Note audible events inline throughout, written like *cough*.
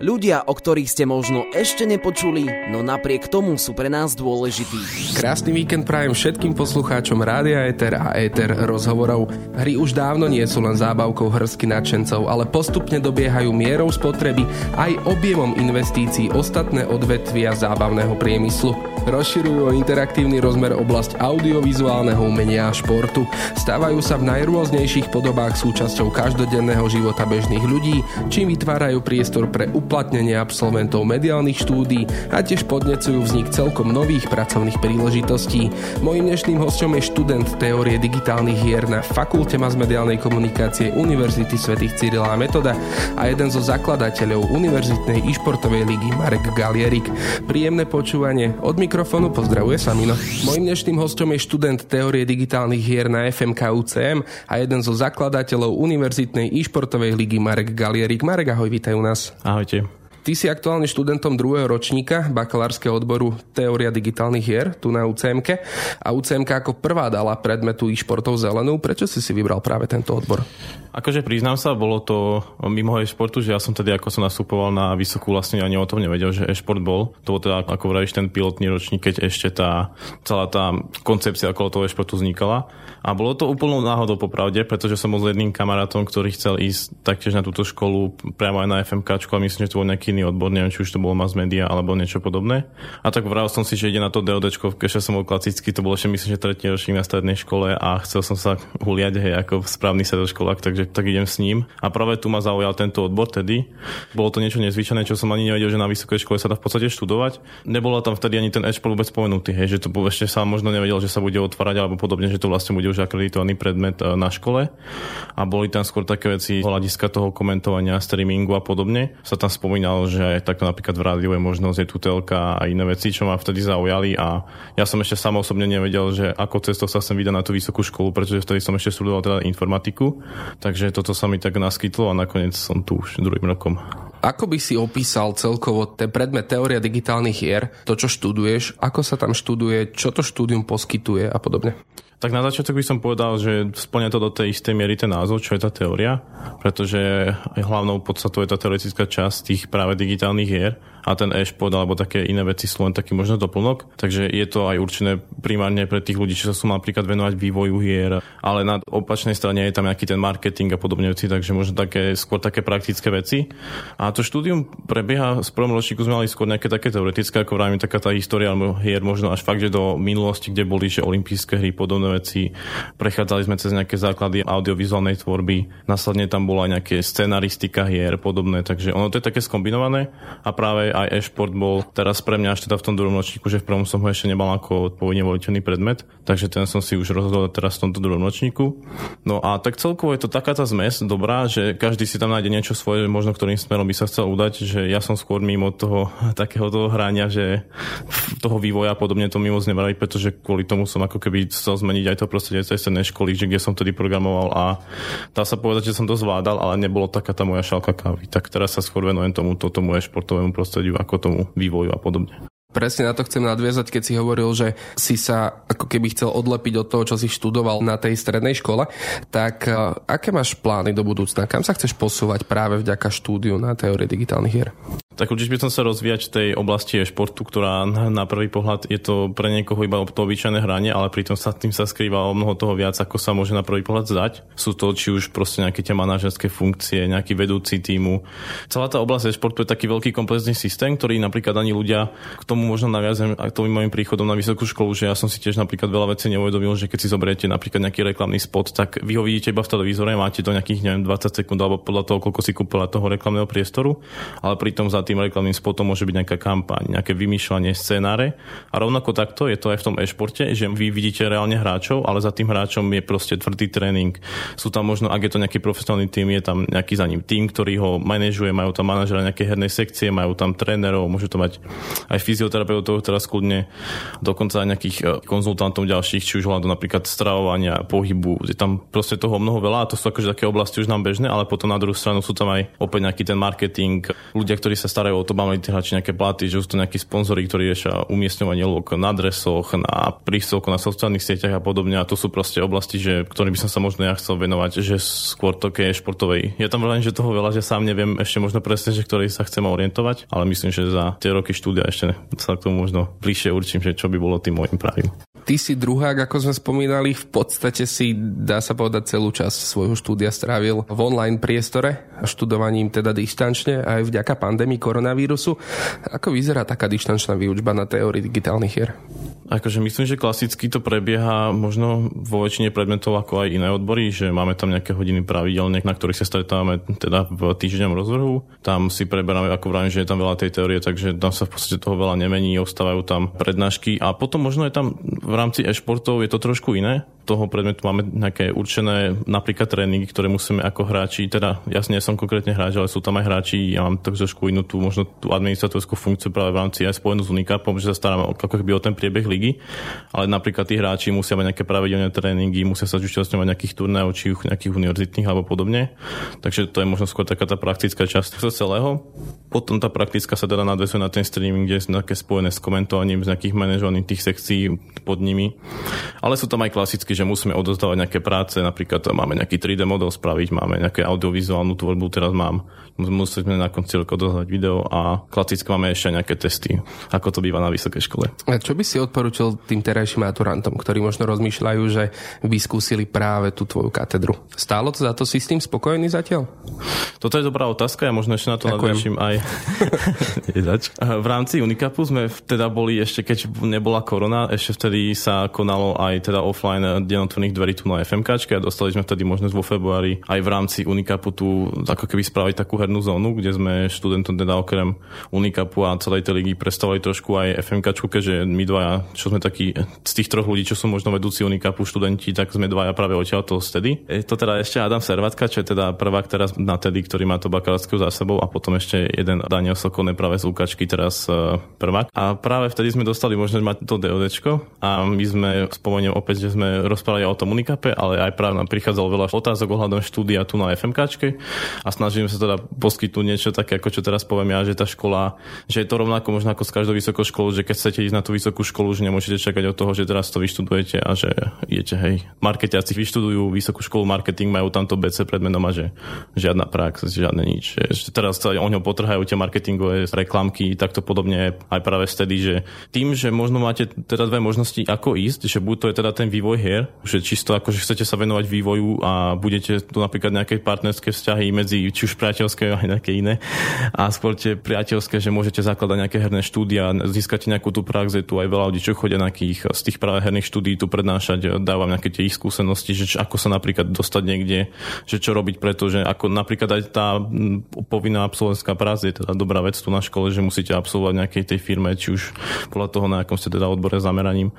Ľudia, o ktorých ste možno ešte nepočuli, no napriek tomu sú pre nás dôležití. Krásny víkend prajem všetkým poslucháčom Rádia Eter a Eter rozhovorov. Hry už dávno nie sú len zábavkou hrsky nadšencov, ale postupne dobiehajú mierou spotreby aj objemom investícií ostatné odvetvia zábavného priemyslu. Rozširujú interaktívny rozmer oblasť audiovizuálneho umenia a športu. Stávajú sa v najrôznejších podobách súčasťou každodenného života bežných ľudí, čím vytvárajú priestor pre uplatnenie absolventov mediálnych štúdí a tiež podnecujú vznik celkom nových pracovných príležitostí. Mojím dnešným hostom je študent teórie digitálnych hier na Fakulte masmediálnej komunikácie Univerzity svätých Cyrila a Metoda a jeden zo zakladateľov Univerzitnej e-športovej ligy Marek Galierik. Príjemné počúvanie od mikrofónu pozdravuje Samino. Mojím dnešným hostom je študent teórie digitálnych hier na FMK UCM a jeden zo zakladateľov Univerzitnej e-športovej ligy Marek Galierik. Marek, ahoj, vítaj u nás. Ahojte. Ty si aktuálne študentom druhého ročníka bakalárskeho odboru Teória digitálnych hier tu na UCMK a UCMK ako prvá dala predmetu e-športov zelenú. Prečo si si vybral práve tento odbor? Akože priznám sa, bolo to mimo e-športu, že ja som tedy, ako som nastupoval na vysokú, vlastne ani o tom nevedel, že e-šport bol. To bol teda, ako vravíš, ten pilotný ročník, keď ešte tá celá tá koncepcia okolo toho e-športu vznikala. A bolo to úplnou náhodou popravde, pretože som bol s jedným kamarátom, ktorý chcel ísť taktiež na túto školu priamo aj na FMK, a myslím, že to bol nejaký iný odbor, neviem, či už to bolo mass media alebo niečo podobné. A tak vral som si, že ide na to DOD, keďže som bol klasický, to bolo ešte myslím, že tretí ročník na strednej škole a chcel som sa huliať hej, ako správny sedoškolák, takže tak idem s ním. A práve tu ma zaujal tento odbor tedy. Bolo to niečo nezvyčajné, čo som ani nevedel, že na vysokej škole sa dá v podstate študovať. Nebolo tam vtedy ani ten e-šport vôbec spomenutý, hej, že to ešte sa možno nevedel, že sa bude otvárať alebo podobne, že to vlastne bude už akreditovaný predmet e, na škole. A boli tam skôr také veci hľadiska toho komentovania, streamingu a podobne. Sa tam spomínalo, že tak napríklad v rádiu je možnosť, je tutelka a iné veci, čo ma vtedy zaujali a ja som ešte sám osobne nevedel, že ako cestou sa chcem vydať na tú vysokú školu, pretože vtedy som ešte študoval teda informatiku, takže toto sa mi tak naskytlo a nakoniec som tu už druhým rokom. Ako by si opísal celkovo ten predmet teória digitálnych hier, to, čo študuješ, ako sa tam študuje, čo to štúdium poskytuje a podobne? Tak na začiatok by som povedal, že splňa to do tej istej miery ten názov, čo je tá teória, pretože hlavnou podstatou je tá teoretická časť tých práve digitálnych hier a ten e-šport alebo také iné veci sú len taký možno doplnok. Takže je to aj určené primárne pre tých ľudí, čo sa sú napríklad venovať vývoju hier, ale na opačnej strane je tam nejaký ten marketing a podobne veci, takže možno také, skôr také praktické veci. A to štúdium prebieha, z prvom ročníku sme mali skôr nejaké také teoretické, ako vravím, taká tá história hier možno až fakt, že do minulosti, kde boli že olympijské hry, podobné veci. Prechádzali sme cez nejaké základy audiovizuálnej tvorby, následne tam bola nejaké scenaristika hier, podobné, takže ono to je také skombinované a práve aj e-šport bol teraz pre mňa až teda v tom druhom ročníku, že v prvom som ho ešte nemal ako pôvodne voliteľný predmet, takže ten som si už rozhodol teraz v tomto druhom ročníku. No a tak celkovo je to taká tá zmes dobrá, že každý si tam nájde niečo svoje, možno ktorým smerom by sa chcel udať, že ja som skôr mimo toho *laughs* takého toho hrania, že toho vývoja podobne to mimo nebrali, pretože kvôli tomu som ako keby chcel zmeniť aj to prostredie cestovnej školy, že kde som tedy programoval a dá sa povedať, že som to zvládal, ale nebolo taká tá moja šálka kávy. Tak teraz sa skôr venujem tomu, tomu športovému prostrediu, ako tomu vývoju a podobne. Presne na to chcem nadviazať, keď si hovoril, že si sa ako keby chcel odlepiť od toho, čo si študoval na tej strednej škole. Tak e, aké máš plány do budúcna? Kam sa chceš posúvať práve vďaka štúdiu na teórie digitálnych hier? Tak určite by som sa rozvíjať v tej oblasti športu, ktorá na prvý pohľad je to pre niekoho iba to obyčajné hranie, ale pritom sa tým sa skrýva o mnoho toho viac, ako sa môže na prvý pohľad zdať. Sú to či už proste nejaké tie manažerské funkcie, nejaký vedúci týmu. Celá tá oblasť športu je taký veľký komplexný systém, ktorý napríklad ani ľudia k tomu možno naviazujem aj tým môjim príchodom na vysokú školu, že ja som si tiež napríklad veľa vecí neuvedomil, že keď si zoberiete napríklad nejaký reklamný spot, tak vy ho vidíte iba v televízore, máte to nejakých neviem, 20 sekúnd alebo podľa toho, koľko si kúpila toho reklamného priestoru, ale pritom za tým reklamným spotom môže byť nejaká kampaň, nejaké vymýšľanie scenáre. A rovnako takto je to aj v tom e-športe, že vy vidíte reálne hráčov, ale za tým hráčom je proste tvrdý tréning. Sú tam možno, ak je to nejaký profesionálny tým, je tam nejaký za ním tým, ktorý ho manažuje, majú tam manažera nejaké hernej sekcie, majú tam trénerov, môžu to mať aj fyzioterapeutov teraz kľudne, dokonca aj nejakých e, konzultantov ďalších, či už hľadu napríklad stravovania, pohybu. Je tam proste toho mnoho veľa a to sú akože také oblasti už nám bežné, ale potom na druhú stranu sú tam aj opäť nejaký ten marketing, ľudia, ktorí sa starajú o to, máme hráči nejaké platy, že sú to nejakí sponzory, ktorí riešia umiestňovanie log na adresoch, na prísovku, na sociálnych sieťach a podobne. A to sú proste oblasti, že, ktorým by som sa možno ja chcel venovať, že skôr to je športovej. Je tam veľa, že toho veľa, že sám neviem ešte možno presne, že ktorej sa chcem orientovať, ale myslím, že za tie roky štúdia ešte sa k tomu možno bližšie určím, že čo by bolo tým môjim pravým. Ty si druhák, ako sme spomínali, v podstate si, dá sa povedať, celú časť svojho štúdia strávil v online priestore, študovaním teda dištančne aj vďaka pandémii koronavírusu. Ako vyzerá taká dištančná výučba na teórii digitálnych hier? Akože myslím, že klasicky to prebieha možno vo väčšine predmetov ako aj iné odbory, že máme tam nejaké hodiny pravidelne, na ktorých sa stretávame teda v týždňom rozvrhu. Tam si preberáme, ako vravím, že je tam veľa tej teórie, takže tam sa v podstate toho veľa nemení, ostávajú tam prednášky a potom možno je tam v rámci e-športov je to trošku iné. Toho predmetu máme nejaké určené napríklad tréningy, ktoré musíme ako hráči, teda jasne ja som konkrétne hráč, ale sú tam aj hráči, ja mám tak trošku inú tú, možno tú administratorskú funkciu práve v rámci aj spojenú s Unicapom, že sa staráme ako keby o ten priebeh ligy, ale napríklad tí hráči musia mať nejaké pravidelné tréningy, musia sa zúčastňovať nejakých turnajov, či nejakých univerzitných alebo podobne. Takže to je možno skôr taká tá praktická časť celého. Potom tá praktická sa teda nadvesuje na ten streaming, kde je nejaké spojené s komentovaním z nejakých manažovaných tých sekcií pod nimi. Ale sú tam aj klasicky, že musíme odozdávať nejaké práce, napríklad máme nejaký 3D model spraviť, máme nejaké audiovizuálnu tvorbu, teraz mám, musíme na konci roka odozdávať video a klasicky máme ešte nejaké testy, ako to býva na vysokej škole. A čo by si odporučil tým terajším maturantom, ktorí možno rozmýšľajú, že vyskúsili práve tú tvoju katedru? Stálo to za to, si s tým spokojný zatiaľ? Toto je dobrá otázka, ja možno ešte na to nadveším aj *laughs* v rámci Unicapu sme teda boli ešte, keď nebola korona, ešte vtedy sa konalo aj teda offline deň otvorných dverí tu na FMK a dostali sme vtedy možnosť vo februári aj v rámci Unicapu tu ako keby spraviť takú hernú zónu, kde sme študentom teda okrem Unicapu a celej tej ligy predstavili trošku aj FMK, keďže my dvaja, čo sme takí z tých troch ľudí, čo sú možno vedúci Unicapu študenti, tak sme dvaja práve odtiaľ to stedy. Je to teda ešte Adam Servatka, čo je teda prvák teraz na tedy, ktorý má to bakalárskú za sebou a potom ešte jeden Daniel Sokolne práve z Lukačky teraz e, prvák. A práve vtedy sme dostali možnosť mať to DODčko a my sme, spomeniem opäť, že sme rozprávali o tom Unikape, ale aj práve nám prichádzalo veľa otázok ohľadom štúdia tu na FMK a snažíme sa teda poskytnúť niečo také, ako čo teraz poviem ja, že tá škola, že je to rovnako možno ako s každou vysokou školou, že keď chcete ísť na tú vysokú školu, že nemôžete čakať od toho, že teraz to vyštudujete a že idete, hej, marketiaci vyštudujú vysokú školu marketing, majú tamto BC predmenom a že žiadna prax, žiadne nič. Že teraz sa o ňo potrhajú tie marketingové reklamky, takto podobne aj práve vtedy, že tým, že možno máte teda dve možnosti, ako ísť, že buď to je teda ten vývoj hier, že čisto ako, že chcete sa venovať vývoju a budete tu napríklad nejaké partnerské vzťahy medzi či už priateľské *laughs* aj nejaké iné a skôr tie priateľské, že môžete zakladať nejaké herné štúdia, získate nejakú tú prax, je tu aj veľa ľudí, čo chodia nejakých z tých práve herných štúdí tu prednášať, dávam nejaké tie ich skúsenosti, že ako sa napríklad dostať niekde, že čo robiť preto, že ako napríklad aj tá povinná absolventská práca je teda dobrá vec tu na škole, že musíte absolvovať nejakej tej firme, či už podľa toho, na akom ste teda odbore zameraním.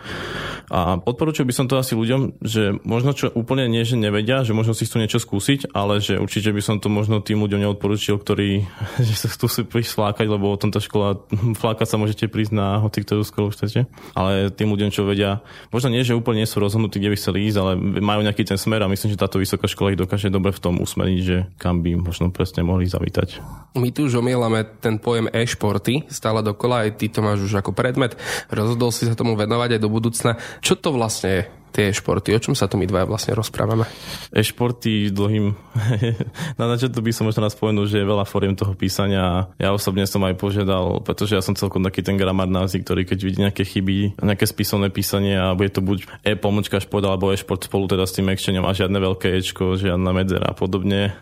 A odporúčal by som to asi ľuďom, že možno čo úplne nie, že nevedia, že možno si chcú niečo skúsiť, ale že určite by som to možno tým ľuďom neodporúčil, ktorí *laughs* že sa tu si prísť flákať, lebo o tomto škola, *laughs* flákať sa môžete prísť na hoci ktorú školu chcete. Ale tým ľuďom, čo vedia, možno nie, že úplne nie sú rozhodnutí, kde by chceli ísť, ale majú nejaký ten smer a myslím, že táto vysoká škola ich dokáže dobre v tom usmeriť, že kam by možno presne mohli zavítať. My tu už omielame ten pojem e-športy stále dokola, aj ty to máš už ako predmet. Rozhodol si sa tomu venovať aj do budúcna. Čo to vlastne je? Tie športy. O čom sa tu my dvaja vlastne rozprávame? E-športy dlhým... *laughs* Na začiatku by som možno raz spomenul, že je veľa fóriem toho písania. Ja osobne som aj požiadal, pretože ja som celkom taký ten gramár názy, ktorý keď vidí nejaké chyby, nejaké spisovné písanie a bude to buď e pomočka šport alebo e-šport spolu teda s tým actionom a žiadne veľké ečko, žiadna medzera a podobne.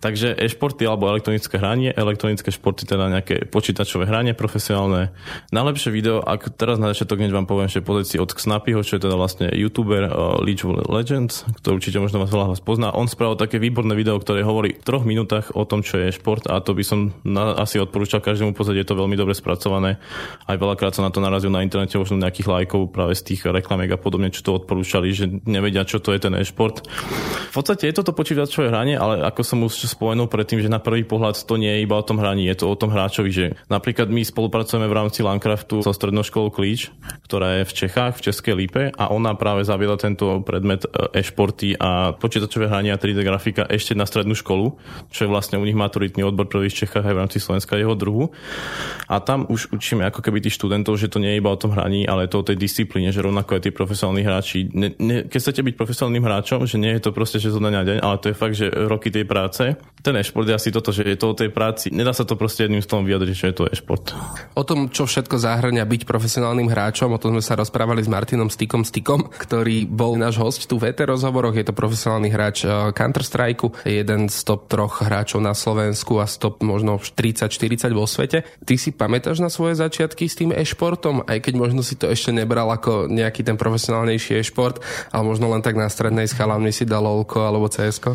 Takže e-športy alebo elektronické hranie, elektronické športy teda nejaké počítačové hranie profesionálne. Najlepšie video, ak teraz na začiatok hneď vám poviem, že pozrieť si od Xnapyho, čo je teda vlastne YouTube youtuber League of Legends, ktorý určite možno vás veľa vás pozná. On spravil také výborné video, ktoré hovorí v troch minútach o tom, čo je šport a to by som na, asi odporúčal každému pozrieť, je to veľmi dobre spracované. Aj veľakrát sa na to narazil na internete, možno nejakých lajkov práve z tých reklamiek a podobne, čo to odporúčali, že nevedia, čo to je ten e-šport. V podstate je toto počítačové hranie, ale ako som už spomenul predtým, že na prvý pohľad to nie je iba o tom hraní, je to o tom hráčovi, že napríklad my spolupracujeme v rámci Landcraftu so strednou školou Klíč, ktorá je v Čechách, v Českej Lípe a ona práve zaviedla tento predmet e, e-športy a počítačové hrania 3D grafika ešte na strednú školu, čo je vlastne u nich maturitný odbor prvý v Čechách aj v rámci Slovenska jeho druhu. A tam už učíme ako keby tých študentov, že to nie je iba o tom hraní, ale je to o tej disciplíne, že rovnako aj tí profesionálni hráči. Ne, ne, keď chcete byť profesionálnym hráčom, že nie je to proste, že zo dňa deň, ale to je fakt, že roky tej práce. Ten e-šport je asi toto, že je to o tej práci. Nedá sa to proste jedným slovom vyjadriť, že je to e-šport. O tom, čo všetko zahrania byť profesionálnym hráčom, o tom sme sa rozprávali s Martinom Stykom Stykom, ktorý bol náš host tu v ET rozhovoroch. Je to profesionálny hráč eh, Counter-Strike, jeden z top troch hráčov na Slovensku a stop možno 30-40 vo svete. Ty si pamätáš na svoje začiatky s tým e-športom, aj keď možno si to ešte nebral ako nejaký ten profesionálnejší e-šport, ale možno len tak na strednej s chalami si dal LOLko alebo CSko?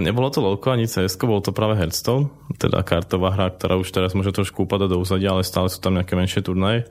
Nebolo to LOLko ani CSko, bolo to práve Hearthstone, teda kartová hra, ktorá už teraz môže trošku upadať do úzadia, ale stále sú tam nejaké menšie turnaje.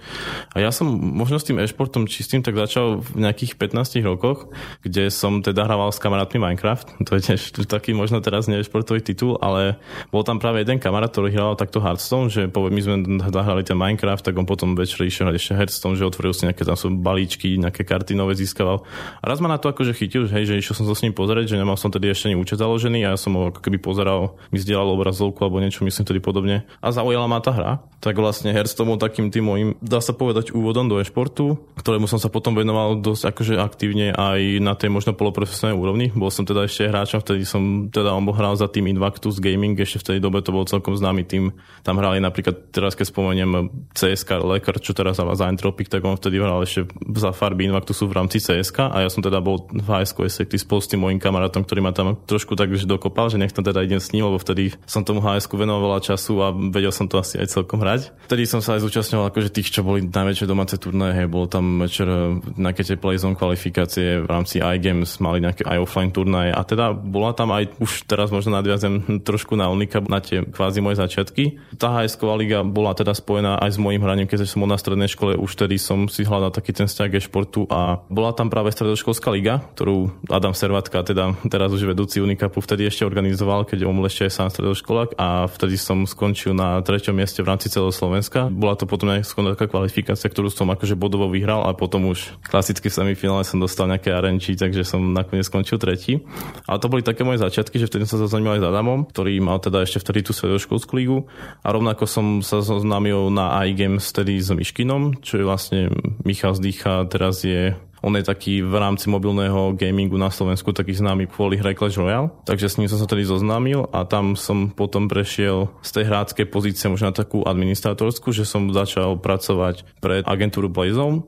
A ja som možno s tým e-športom čistým tak začal v nejakých 15 rokoch, kde som teda hrával s kamarátmi Minecraft. To je tiež taký možno teraz nie športový titul, ale bol tam práve jeden kamarát, ktorý hral takto Hearthstone, že my sme zahrali ten Minecraft, tak on potom večer išiel hrať ešte Hearthstone, že otvoril si nejaké tam sú balíčky, nejaké karty nové získaval. A raz ma na to akože chytil, že, hej, že išiel som sa s ním pozrieť, že nemal som tedy ešte ani účet založený a ja som ho ako keby pozeral, mi zdieľal obrazovku alebo niečo, myslím tedy podobne. A zaujala ma tá hra. Tak vlastne Hearthstone bol takým tým môjim, dá sa povedať, úvodom do e-športu, ktorému som sa potom venoval dosť akože aktívne aj na tej možno poloprofesionálnej úrovni. Bol som teda ešte hráčom, vtedy som teda on hral za tým Invactus Gaming, ešte v tej dobe to bol celkom známy tým. Tam hrali napríklad, teraz keď spomeniem CSK Lekar, čo teraz za Entropic, tak on vtedy hral ešte za farby Invactusu v rámci CSK a ja som teda bol v HSK Sekty spolu s tým môjim kamarátom, ktorý ma tam trošku tak už dokopal, že nech tam teda idem s ním, lebo vtedy som tomu HSK venoval veľa času a vedel som to asi aj celkom hrať. Vtedy som sa aj zúčastňoval akože tých, čo boli najväčšie domáce turnaje, bol tam večer nejaké tie playzone kvalifikácie v rámci iGames, mali nejaké aj offline turnaje a teda bola tam aj už teraz možno nadviazem trošku na Unika, na tie kvázi moje začiatky. Tá hs liga bola teda spojená aj s mojím hraním, keď som bol na strednej škole, už tedy som si hľadal taký ten vzťah ke športu a bola tam práve stredoškolská liga, ktorú Adam Servatka, teda teraz už vedúci Unikapu, vtedy ešte organizoval, keď on bol ešte aj sám stredoškolák a vtedy som skončil na treťom mieste v rámci celého Slovenska. Bola to potom aj taká kvalifikácia, ktorú som akože bodovo vyhral a potom už klasicky v semifinále som dostal nejaké RNG, takže som nakoniec skončil tretí. Ale to boli také moje začiatky, že vtedy som sa zoznámil aj s Adamom, ktorý mal teda ešte vtedy tú stredoškolskú ligu a rovnako som sa zoznámil na iGames vtedy s Miškinom, čo je vlastne Michal Zdýcha, teraz je on je taký v rámci mobilného gamingu na Slovensku taký známy kvôli hre Clash Royale, takže s ním som sa tedy zoznámil a tam som potom prešiel z tej hráckej pozície možno na takú administratorskú, že som začal pracovať pre agentúru Blazom,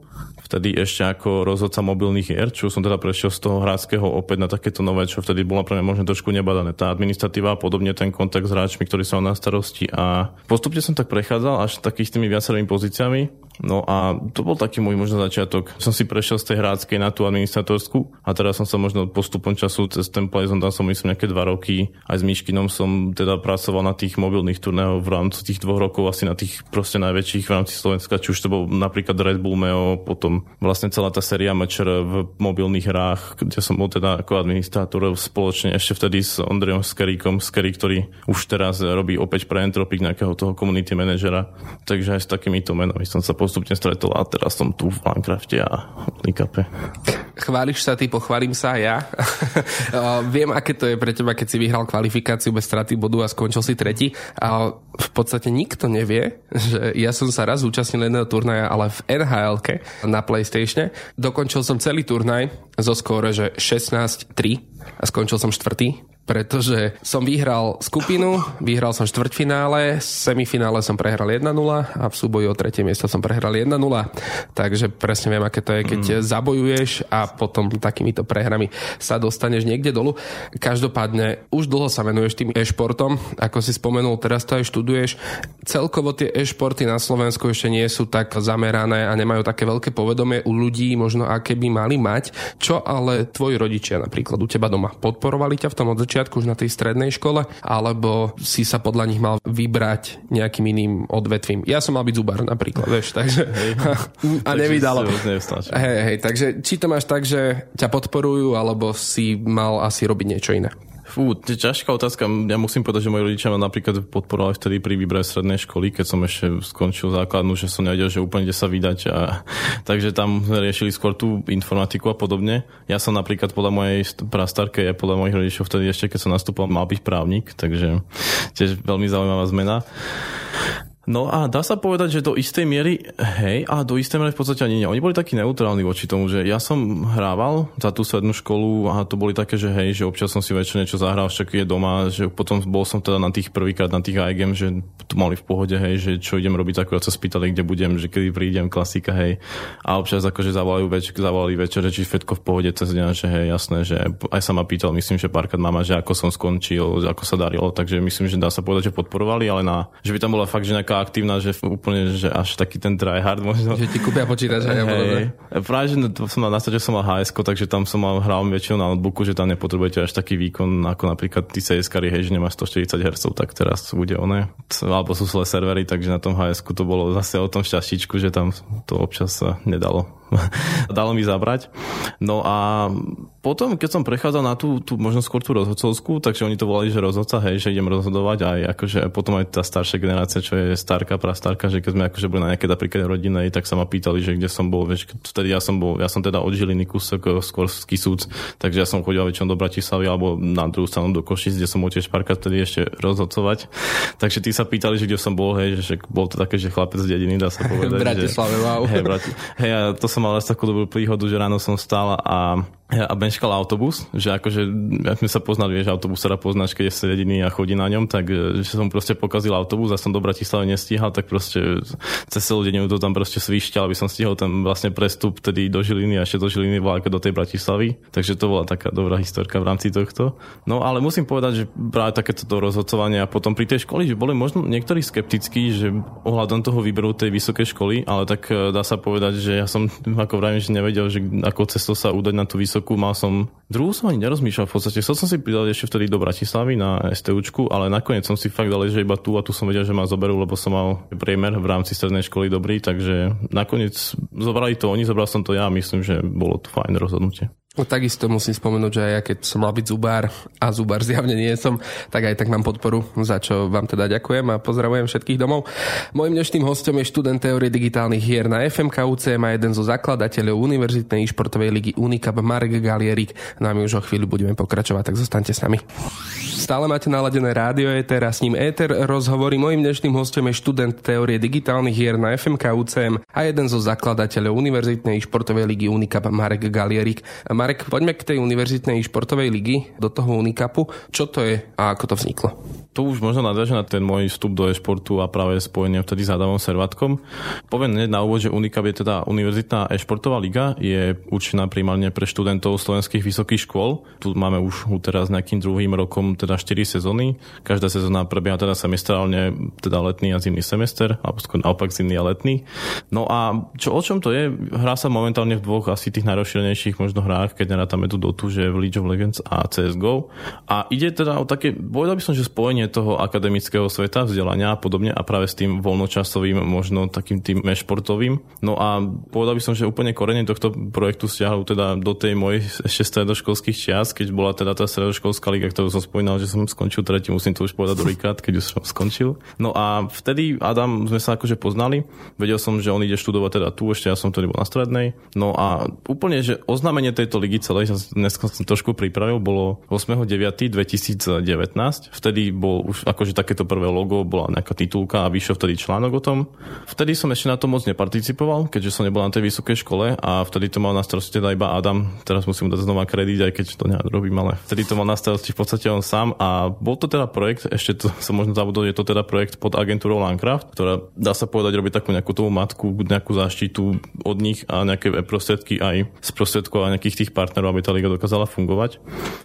vtedy ešte ako rozhodca mobilných hier, čo som teda prešiel z toho hráckého opäť na takéto nové, čo vtedy bolo pre mňa možno trošku nebadané. Tá administratíva a podobne ten kontakt s hráčmi, ktorí sú na starosti a postupne som tak prechádzal až takých tými viacerými pozíciami No a to bol taký môj možno začiatok. Som si prešiel z tej hráckej na tú administratorskú a teraz som sa možno postupom času cez ten Playzone, tam som myslím nejaké dva roky. Aj s Myškinom som teda pracoval na tých mobilných turnéhoch v rámci tých dvoch rokov asi na tých proste najväčších v rámci Slovenska, či už to bol napríklad Red Bull Meo, potom vlastne celá tá séria mečer v mobilných hrách, kde som bol teda ako administrátor spoločne ešte vtedy s Ondrejom Skeríkom, Skerí, ktorý už teraz robí opäť pre Entropic nejakého toho community managera. Takže aj s takýmito menami som sa postupne stretol a teraz som tu v Minecrafte a Likape. Chváliš sa ty, pochválim sa ja. *laughs* Viem, aké to je pre teba, keď si vyhral kvalifikáciu bez straty bodu a skončil si tretí. A v podstate nikto nevie, že ja som sa raz zúčastnil jedného turnaja, ale v nhl na PlayStation. Dokončil som celý turnaj zo skóre, že 16-3 a skončil som štvrtý pretože som vyhral skupinu, vyhral som štvrťfinále, semifinále som prehral 1-0 a v súboji o tretie miesto som prehral 1-0. Takže presne viem, aké to je, keď mm. zabojuješ a potom takýmito prehrami sa dostaneš niekde dolu. Každopádne, už dlho sa venuješ tým e-športom, ako si spomenul, teraz to aj študuješ. Celkovo tie e-športy na Slovensku ešte nie sú tak zamerané a nemajú také veľké povedomie u ľudí, možno aké by mali mať. Čo ale tvoji rodičia napríklad u teba doma podporovali ťa v tom od začiatku? už na tej strednej škole, alebo si sa podľa nich mal vybrať nejakým iným odvetvím. Ja som mal byť zubar napríklad, vieš, takže hej. *laughs* *laughs* a nevydalo. Hej, hej, takže či to máš tak, že ťa podporujú, alebo si mal asi robiť niečo iné? Fú, ťažká otázka. Ja musím povedať, že moji rodičia ma napríklad podporovali vtedy pri výbere strednej školy, keď som ešte skončil základnú, že som nevedel, že úplne kde sa vydať. A, *laughs* takže tam riešili skôr tú informatiku a podobne. Ja som napríklad podľa mojej prastarke, ja podľa mojich rodičov vtedy ešte, keď som nastúpil, mal byť právnik, takže tiež veľmi zaujímavá zmena. No a dá sa povedať, že do istej miery, hej, a do istej miery v podstate ani nie. Oni boli takí neutrálni voči tomu, že ja som hrával za tú strednú školu a to boli také, že hej, že občas som si večer niečo zahral, však je doma, že potom bol som teda na tých prvýkrát na tých IGM, že to mali v pohode, hej, že čo idem robiť, ako sa spýtali, kde budem, že kedy prídem, klasika, hej. A občas akože zavolajú več, zavolali večer, či všetko v pohode cez deň, že hej, jasné, že aj sa ma pýtal, myslím, že párkrát mama, že ako som skončil, ako sa darilo, takže myslím, že dá sa povedať, že podporovali, ale na, že by tam bola fakt, že nejaká aktívna, že úplne, že až taký ten tryhard možno. Že ti kúpia počítač hey. Práve, že to som mal na že som mal hs takže tam som mal, hral väčšinou na notebooku, že tam nepotrebujete až taký výkon ako napríklad tí cs hej, že nemá 140 Hz, tak teraz bude oné. Alebo sú svoje servery, takže na tom hs to bolo zase o tom šťastíčku, že tam to občas sa nedalo *laughs* dalo mi zabrať. No a potom, keď som prechádzal na tú, tú možno skôr tú rozhodcovskú, takže oni to volali, že rozhodca, hej, že idem rozhodovať aj akože potom aj tá staršia generácia, čo je starka, prastarka, že keď sme akože boli na nejaké napríklad rodinej, tak sa ma pýtali, že kde som bol, vieš, vtedy ja som bol, ja som teda od Žiliny kúsok skôr z Kisúc, takže ja som chodil väčšinou do Bratislavy alebo na druhú stranu do Košic, kde som tiež párkrát vtedy ešte rozhodcovať. Takže tí sa pýtali, že kde som bol, hej, že bol to také, že chlapec z dediny, dá sa *laughs* povedať. v Bratislave, že, wow. Hej, Brati- hej, a to som mal asi takú dobrú príhodu, že ráno som stál a a benčkal autobus, že akože, ja sme sa poznali, vieš, autobus sa dá poznáš, keď je jediný a chodí na ňom, tak že som proste pokazil autobus a som do Bratislavy nestíhal, tak proste cez celú deň to tam proste svišťal, aby som stihol ten vlastne prestup tedy do Žiliny a ešte do Žiliny vláka do tej Bratislavy. Takže to bola taká dobrá historka v rámci tohto. No ale musím povedať, že práve takéto rozhodcovanie a potom pri tej škole, že boli možno niektorí skeptickí, že ohľadom toho výberu tej vysokej školy, ale tak eh, dá sa povedať, že ja som ako vravím, že nevedel, že ako cestou sa udať na tú vysokú vysokú, mal som, druhú som ani nerozmýšľal v podstate, chcel som si pridať ešte vtedy do Bratislavy na STUčku, ale nakoniec som si fakt dal, že iba tu a tu som vedel, že ma zoberú, lebo som mal priemer v rámci strednej školy dobrý, takže nakoniec zobrali to oni, zobral som to ja a myslím, že bolo to fajn rozhodnutie. No, takisto musím spomenúť, že aj ja keď som mal byť zubár a zubár zjavne nie som, tak aj tak mám podporu, za čo vám teda ďakujem a pozdravujem všetkých domov. Mojím dnešným hostom je študent teórie digitálnych hier na FMK UCM a jeden zo zakladateľov Univerzitnej športovej ligy Unicap Marek Galierik. No a my už o chvíľu budeme pokračovať, tak zostaňte s nami. Stále máte naladené rádio Eter a s ním Eter rozhovorí. Mojím dnešným hostom je študent teórie digitálnych hier na FMK UCM a jeden zo zakladateľov Univerzitnej športovej ligy Unicap Marek Galierik. Marek, poďme k tej univerzitnej športovej ligy, do toho Unikapu. Čo to je a ako to vzniklo? Tu už možno nadviažem na ten môj vstup do e-športu a práve spojenie vtedy s Adamom Servatkom. Poviem hneď na úvod, že Unikap je teda univerzitná e-športová liga, je určená primárne pre študentov slovenských vysokých škôl. Tu máme už teraz nejakým druhým rokom teda 4 sezóny. Každá sezóna prebieha teda semestrálne, teda letný a zimný semester, alebo skôr naopak zimný a letný. No a čo, o čom to je? Hrá sa momentálne v dvoch asi tých najrozšírenejších možno hrách, keď nerátame tu Dotu, že v League of Legends a CSGO. A ide teda o také, povedal by som, že spojenie spojenie toho akademického sveta, vzdelania a podobne a práve s tým voľnočasovým, možno takým tým športovým. No a povedal by som, že úplne korene tohto projektu stiahol teda do tej mojej ešte stredoškolských čias, keď bola teda tá stredoškolská liga, ktorú som spomínal, že som skončil tretí, musím to už povedať druhýkrát, keď už som skončil. No a vtedy Adam sme sa akože poznali, vedel som, že on ide študovať teda tu, ešte ja som vtedy bol na strednej. No a úplne, že oznámenie tejto ligy celej, dnes som trošku pripravil, bolo 8.9.2019. Vtedy bol bol už akože takéto prvé logo, bola nejaká titulka a vyšiel vtedy článok o tom. Vtedy som ešte na to moc neparticipoval, keďže som nebol na tej vysokej škole a vtedy to mal na starosti teda iba Adam. Teraz musím dať znova kredit, aj keď to robím, ale vtedy to mal na starosti v podstate on sám a bol to teda projekt, ešte to som možno zabudol, je to teda projekt pod agentúrou Landcraft, ktorá dá sa povedať robí takú nejakú tú matku, nejakú záštitu od nich a nejaké prostriedky aj z prostriedkov a nejakých tých partnerov, aby tá liga dokázala fungovať.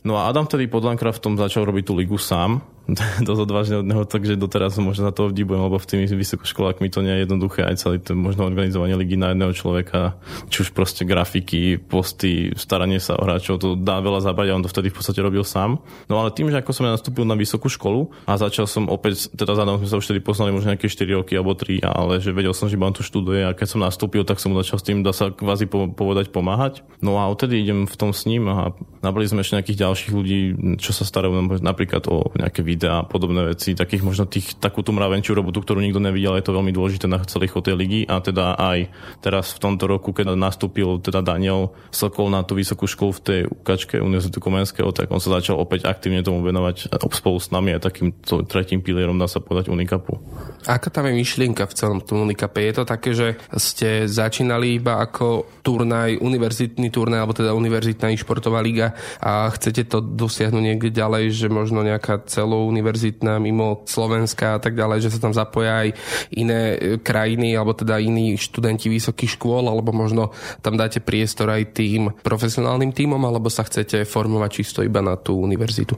No a Adam vtedy pod Landcraftom začal robiť tú ligu sám *laughs* dosť odvážne od neho, takže doteraz možno za to obdivujem, lebo v tými vysokoškolákmi to nie je jednoduché, aj celý to možno organizovanie ligy na jedného človeka, či už proste grafiky, posty, staranie sa o hráčov, to dá veľa zabať a on to vtedy v podstate robil sám. No ale tým, že ako som ja nastúpil na vysokú školu a začal som opäť, teda za sme sa už vtedy poznali možno nejaké 4 roky alebo 3, ale že vedel som, že on tu študuje a keď som nastúpil, tak som mu začal s tým, dá sa kvázi povedať, pomáhať. No a odtedy idem v tom s ním a nabili sme ešte nejakých ďalších ľudí, čo sa starajú napríklad o nejaké videá a podobné veci, takých možno tých, takú tú mravenčiu robotu, ktorú nikto nevidel, je to veľmi dôležité na celých tej ligy a teda aj teraz v tomto roku, keď nastúpil teda Daniel Sokol na tú vysokú školu v tej ukačke Univerzitu Komenského, tak on sa začal opäť aktívne tomu venovať spolu s nami a takým tretím pilierom dá sa povedať Unikapu. Aká tam je myšlienka v celom tom Unikape? Je to také, že ste začínali iba ako turnaj, univerzitný turnaj, alebo teda univerzitná športová liga a chcete to dosiahnuť niekde ďalej, že možno nejaká celouniverzitná mimo Slovenska a tak ďalej, že sa tam zapoja aj iné e, krajiny, alebo teda iní študenti vysokých škôl, alebo možno tam dáte priestor aj tým profesionálnym týmom, alebo sa chcete formovať čisto iba na tú univerzitu?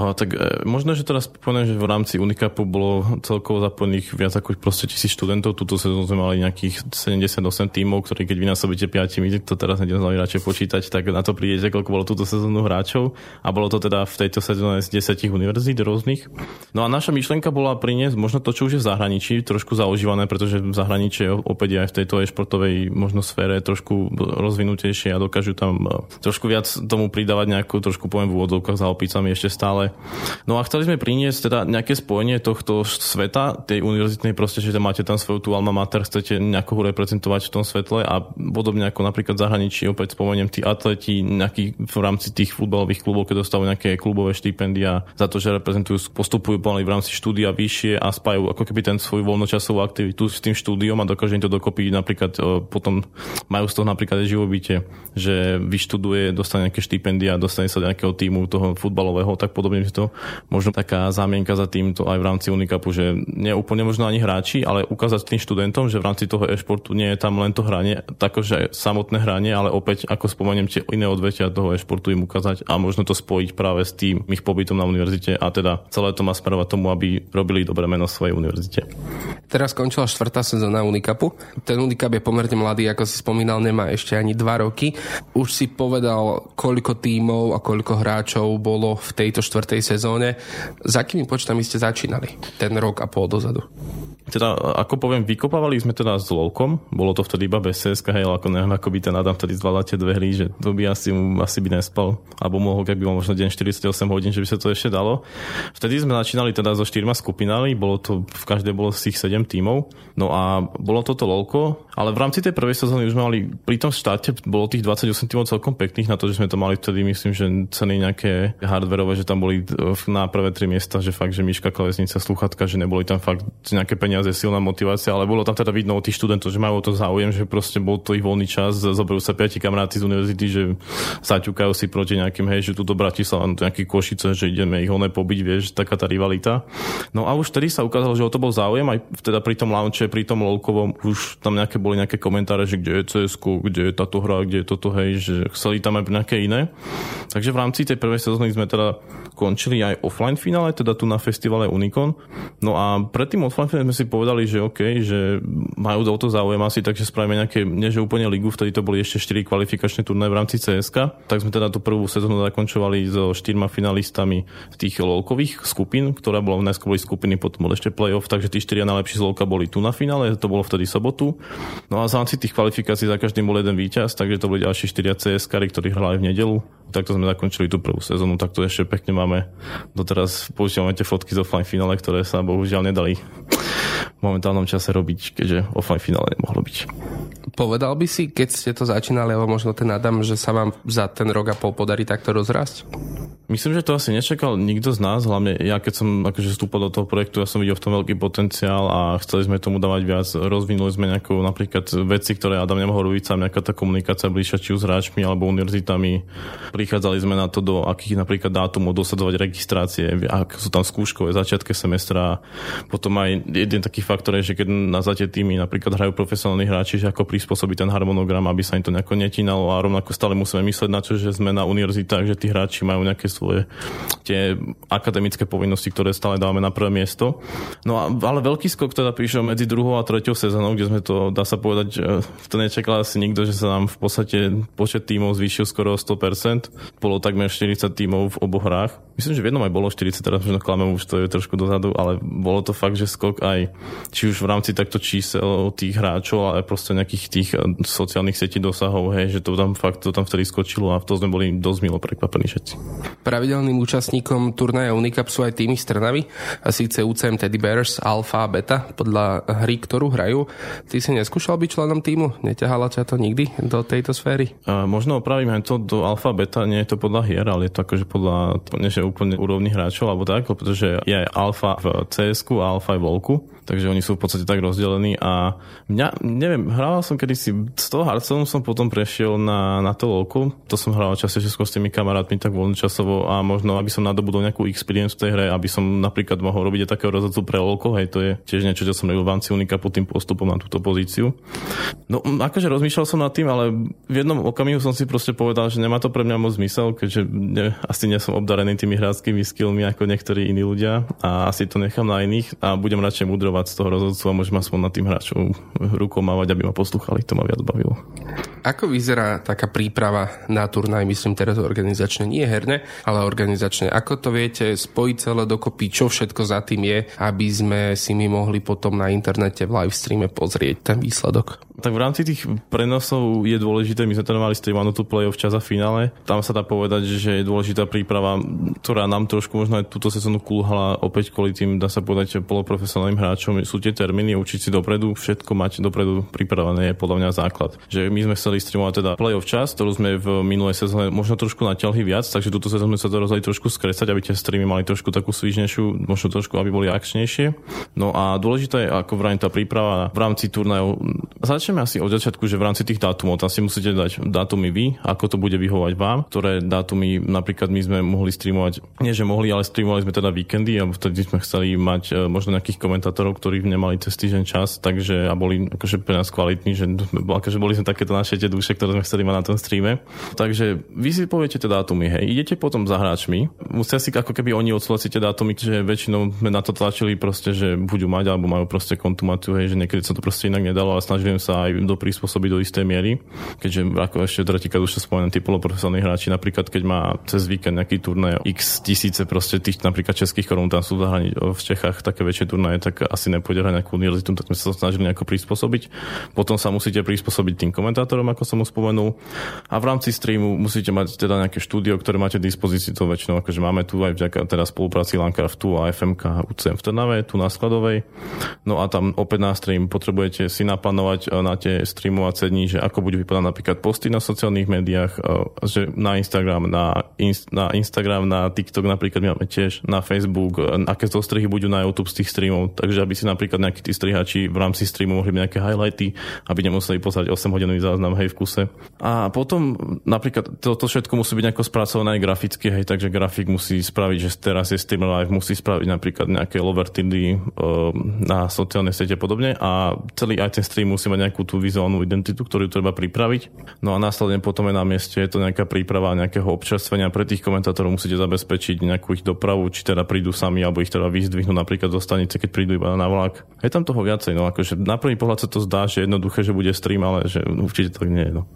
A, tak e, možno, že teraz poviem, že v rámci Unikapu bolo celkovo zapojených viac ako proste tisíc študentov. Tuto sezónu sme mali nejakých 78 tímov, ktorí keď vynásobíte 5, to teraz nedem znali radšej počítať, tak na to prídete, koľko bolo túto sezónu hráčov. A bolo to teda v tejto sezóne z 10 univerzít rôznych. No a naša myšlienka bola priniesť možno to, čo už je v zahraničí, trošku zaužívané, pretože v zahraničí opäť aj v tejto e-športovej možno sfére trošku rozvinutejšie a dokážu tam e, trošku viac tomu pridávať nejakú, trošku poviem v úvodzovkách za opicami ešte stále No a chceli sme priniesť teda nejaké spojenie tohto sveta, tej univerzitnej proste, že máte tam svoju tú alma mater, chcete nejakú reprezentovať v tom svetle a podobne ako napríklad v zahraničí, opäť spomeniem, tí atleti nejaký v rámci tých futbalových klubov, keď dostávajú nejaké klubové štipendia za to, že reprezentujú, postupujú pomaly v rámci štúdia vyššie a spájajú ako keby ten svoju voľnočasovú aktivitu s tým štúdiom a dokážu im to dokopy napríklad e, potom majú z toho napríklad aj živobytie, že vyštuduje, dostane nejaké štipendia, dostane sa do nejakého týmu toho futbalového, tak podobne že to možno taká zámienka za týmto aj v rámci Unikapu, že nie úplne možno ani hráči, ale ukázať tým študentom, že v rámci toho e-športu nie je tam len to hranie, takže samotné hranie, ale opäť ako spomeniem tie iné odvetia toho e-športu im ukázať a možno to spojiť práve s tým ich pobytom na univerzite a teda celé to má smerovať tomu, aby robili dobré meno svojej univerzite. Teraz skončila štvrtá sezóna Unikapu. Ten Unikap je pomerne mladý, ako si spomínal, nemá ešte ani dva roky. Už si povedal, koľko tímov a koľko hráčov bolo v tejto štvrtej tej sezóne. S akými počtami ste začínali ten rok a pol dozadu? Teda, ako poviem, vykopávali sme teda s Lolkom, bolo to vtedy iba bez CSK, hej, ako neviem, ako by ten Adam vtedy zvládal tie dve hry, že to by asi, asi by nespal, alebo mohol, ak by mal možno deň 48 hodín, že by sa to ešte dalo. Vtedy sme začínali teda so štyrma skupinami, bolo to, v každej bolo z tých 7 tímov, no a bolo toto Lolko, ale v rámci tej prvej sezóny už sme mali, pri tom štáte bolo tých 28 tímov celkom pekných na to, že sme to mali vtedy, myslím, že ceny nejaké hardverové, že tam boli na prvé tri miesta, že fakt, že Miška Klesnica, sluchatka, že neboli tam fakt nejaké peniaze, silná motivácia, ale bolo tam teda vidno od tých študentov, že majú to záujem, že proste bol to ich voľný čas, zoberú sa piati kamaráti z univerzity, že zaťukajú si proti nejakým, hej, že tu do Bratislava, nejaký Košice, že ideme ich oné pobiť, vieš, taká tá rivalita. No a už vtedy sa ukázalo, že o to bol záujem, aj teda pri tom launche, pri tom Lolkovom, už tam nejaké boli nejaké komentáre, že kde je cs kde je táto hra, kde je toto, hej, že chceli tam aj nejaké iné. Takže v rámci tej prvej sezóny sme teda končili aj offline finále, teda tu na festivale Unicon. No a pred tým offline finále sme si povedali, že OK, že majú o to záujem asi, takže spravíme nejaké, nie že úplne ligu, vtedy to boli ešte 4 kvalifikačné turné v rámci CSK, tak sme teda tú prvú sezónu zakončovali so štyrma finalistami z tých lolkových skupín, ktorá bola najskôr boli skupiny, potom bol ešte playoff, takže tí štyria najlepší z lolka boli tu na finále, to bolo vtedy sobotu. No a v rámci tých kvalifikácií za každým bol jeden víťaz, takže to boli ďalší štyria CSK, ktorí hrali v nedelu. Takto sme zakončili tú prvú sezónu, tak to ešte pekne máme. Doteraz používame tie fotky z offline finále, ktoré sa bohužiaľ nedali v momentálnom čase robiť, keďže offline finále nemohlo byť. Povedal by si, keď ste to začínali, alebo možno ten Adam, že sa vám za ten rok a pol podarí takto rozrásť? Myslím, že to asi nečakal nikto z nás, hlavne ja keď som akože vstúpal do toho projektu, ja som videl v tom veľký potenciál a chceli sme tomu dávať viac. Rozvinuli sme nejakú napríklad veci, ktoré Adam nemohol robiť sám, nejaká tá komunikácia bližšia či s hráčmi alebo univerzitami. Prichádzali sme na to, do akých napríklad dátumov dosadzovať registrácie, ak sú tam skúškové začiatky semestra. Potom aj jeden taký faktor je, že keď na zate týmy napríklad hrajú profesionálni hráči, že ako prispôsobiť ten harmonogram, aby sa im to nejako netínalo a rovnako stále musíme myslieť na to, že sme na univerzitách, že tí hráči majú nejaké svoje tie akademické povinnosti, ktoré stále dávame na prvé miesto. No a, ale veľký skok teda prišiel medzi druhou a treťou sezónou, kde sme to, dá sa povedať, to nečakal asi nikto, že sa nám v podstate počet tímov zvýšil skoro o 100%. Bolo takmer 40 tímov v oboch hrách. Myslím, že v jednom aj bolo 40, teraz možno klamem, už to je trošku dozadu, ale bolo to fakt, že skok aj či už v rámci takto čísel tých hráčov, ale proste nejakých tých eh, sociálnych sietí dosahov, hej, že to tam fakt to tam vtedy skočilo a v to sme boli dosť milo prekvapení všetci. Pravidelným účastníkom turnaja Unicap sú aj týmy z Trnavy, a síce UCM Teddy Bears, Alpha a Beta, podľa hry, ktorú hrajú. Ty si neskúšal byť členom týmu? Neťahala ťa to nikdy do tejto sféry? A možno opravím aj to do Alpha Beta, nie je to podľa hier, ale je to akože podľa, nie že úplne úrovni hráčov, alebo tak, pretože je aj Alpha v cs a Alpha aj v LoLku takže oni sú v podstate tak rozdelení a mňa, neviem, hrával som kedysi, z toho Hearthstone som potom prešiel na, na to LoLku, to som hral častejšie s tými kamarátmi tak voľnočasovo a možno, aby som nadobudol nejakú experience v tej hre, aby som napríklad mohol robiť aj takého rozhodcu pre LoLko, hej, to je tiež niečo, čo som robil v rámci Unika pod tým postupom na túto pozíciu. No, akože rozmýšľal som nad tým, ale v jednom okamihu som si proste povedal, že nemá to pre mňa moc zmysel, keďže ne, asi nie som obdarený tými hráckými skillmi ako niektorí iní ľudia a asi to nechám na iných a budem radšej mudrovať z toho rozhodcu a môžem aspoň nad tým hráčom rukou mávať, aby ma poslúchali, to ma viac bavilo. Ako vyzerá taká príprava na turnaj, myslím teraz organizačne, nie herne, ale organizačne. Ako to viete spojiť celé dokopy, čo všetko za tým je, aby sme si my mohli potom na internete v live streame pozrieť ten výsledok? Tak v rámci tých prenosov je dôležité, my sme to mali streamanú tu play-off čas a finále. Tam sa dá povedať, že je dôležitá príprava, ktorá nám trošku možno aj túto sezónu kulhala opäť kvôli tým, dá sa povedať, poloprofesionálnym hráčom. Sú tie termíny, učiť si dopredu, všetko mať dopredu pripravené je podľa mňa základ. Že my sme chceli streamovať teda play-off čas, ktorú sme v minulej sezóne možno trošku natiahli viac, takže túto sezónu sme sa to rozhodli trošku skresať, aby tie streamy mali trošku takú svížnejšiu, možno trošku, aby boli akčnejšie. No a dôležité je, ako vrajím tá príprava v rámci turnajov. Začne Začneme asi od začiatku, že v rámci tých dátumov tam si musíte dať dátumy vy, ako to bude vyhovať vám, ktoré dátumy napríklad my sme mohli streamovať, nie že mohli, ale streamovali sme teda víkendy, alebo vtedy sme chceli mať e, možno nejakých komentátorov, ktorí nemali cez týždeň čas, takže a boli akože pre nás kvalitní, že *laughs* akože boli sme takéto naše tie duše, ktoré sme chceli mať na tom streame. Takže vy si poviete tie dátumy, hej, idete potom za hráčmi, musia si ako keby oni odsúhlasiť tie dátumy, že väčšinou sme na to tlačili proste, že budú mať alebo majú proste kontumáciu, hej, že niekedy sa to proste inak nedalo, ale snažili sa aj do prispôsobiť do istej miery, keďže ako ešte tretíkrát už sa spomeniem, tí poloprofesionálni hráči, napríklad keď má cez víkend nejaký turnaj x tisíce proste tých napríklad českých korún, tam sú v, v Čechách také väčšie turnaje, tak asi nepôjde hrať nejakú univerzitu, tak sme sa snažili nejako prispôsobiť. Potom sa musíte prispôsobiť tým komentátorom, ako som už spomenul. A v rámci streamu musíte mať teda nejaké štúdio, ktoré máte v dispozícii, to väčšinou akože máme tu aj vďaka teda spolupráci Landcraftu a FMK UCM v Trnave, tu na Skladovej. No a tam opäť na stream potrebujete si naplánovať na tie streamovať dní, že ako budú vypadať napríklad posty na sociálnych médiách, že na Instagram, na, inst, na Instagram, na TikTok napríklad máme tiež, na Facebook, aké zostrihy budú na YouTube z tých streamov, takže aby si napríklad nejakí tí strihači v rámci streamu mohli nejaké highlighty, aby nemuseli pozrieť 8 hodinový záznam hej v kuse. A potom napríklad toto všetko musí byť nejako spracované aj graficky, hej, takže grafik musí spraviť, že teraz je stream live, musí spraviť napríklad nejaké lovertidy uh, na sociálne siete podobne a celý aj ten stream musí mať nejakú tú vizuálnu identitu, ktorú treba pripraviť. No a následne potom je na mieste je to nejaká príprava nejakého občerstvenia. Pre tých komentátorov musíte zabezpečiť nejakú ich dopravu, či teda prídu sami, alebo ich teda vyzdvihnú napríklad zo stanice, keď prídu iba vlak. Je tam toho viacej, no akože na prvý pohľad sa to zdá, že jednoduché, že bude stream, ale že určite tak nie je. No.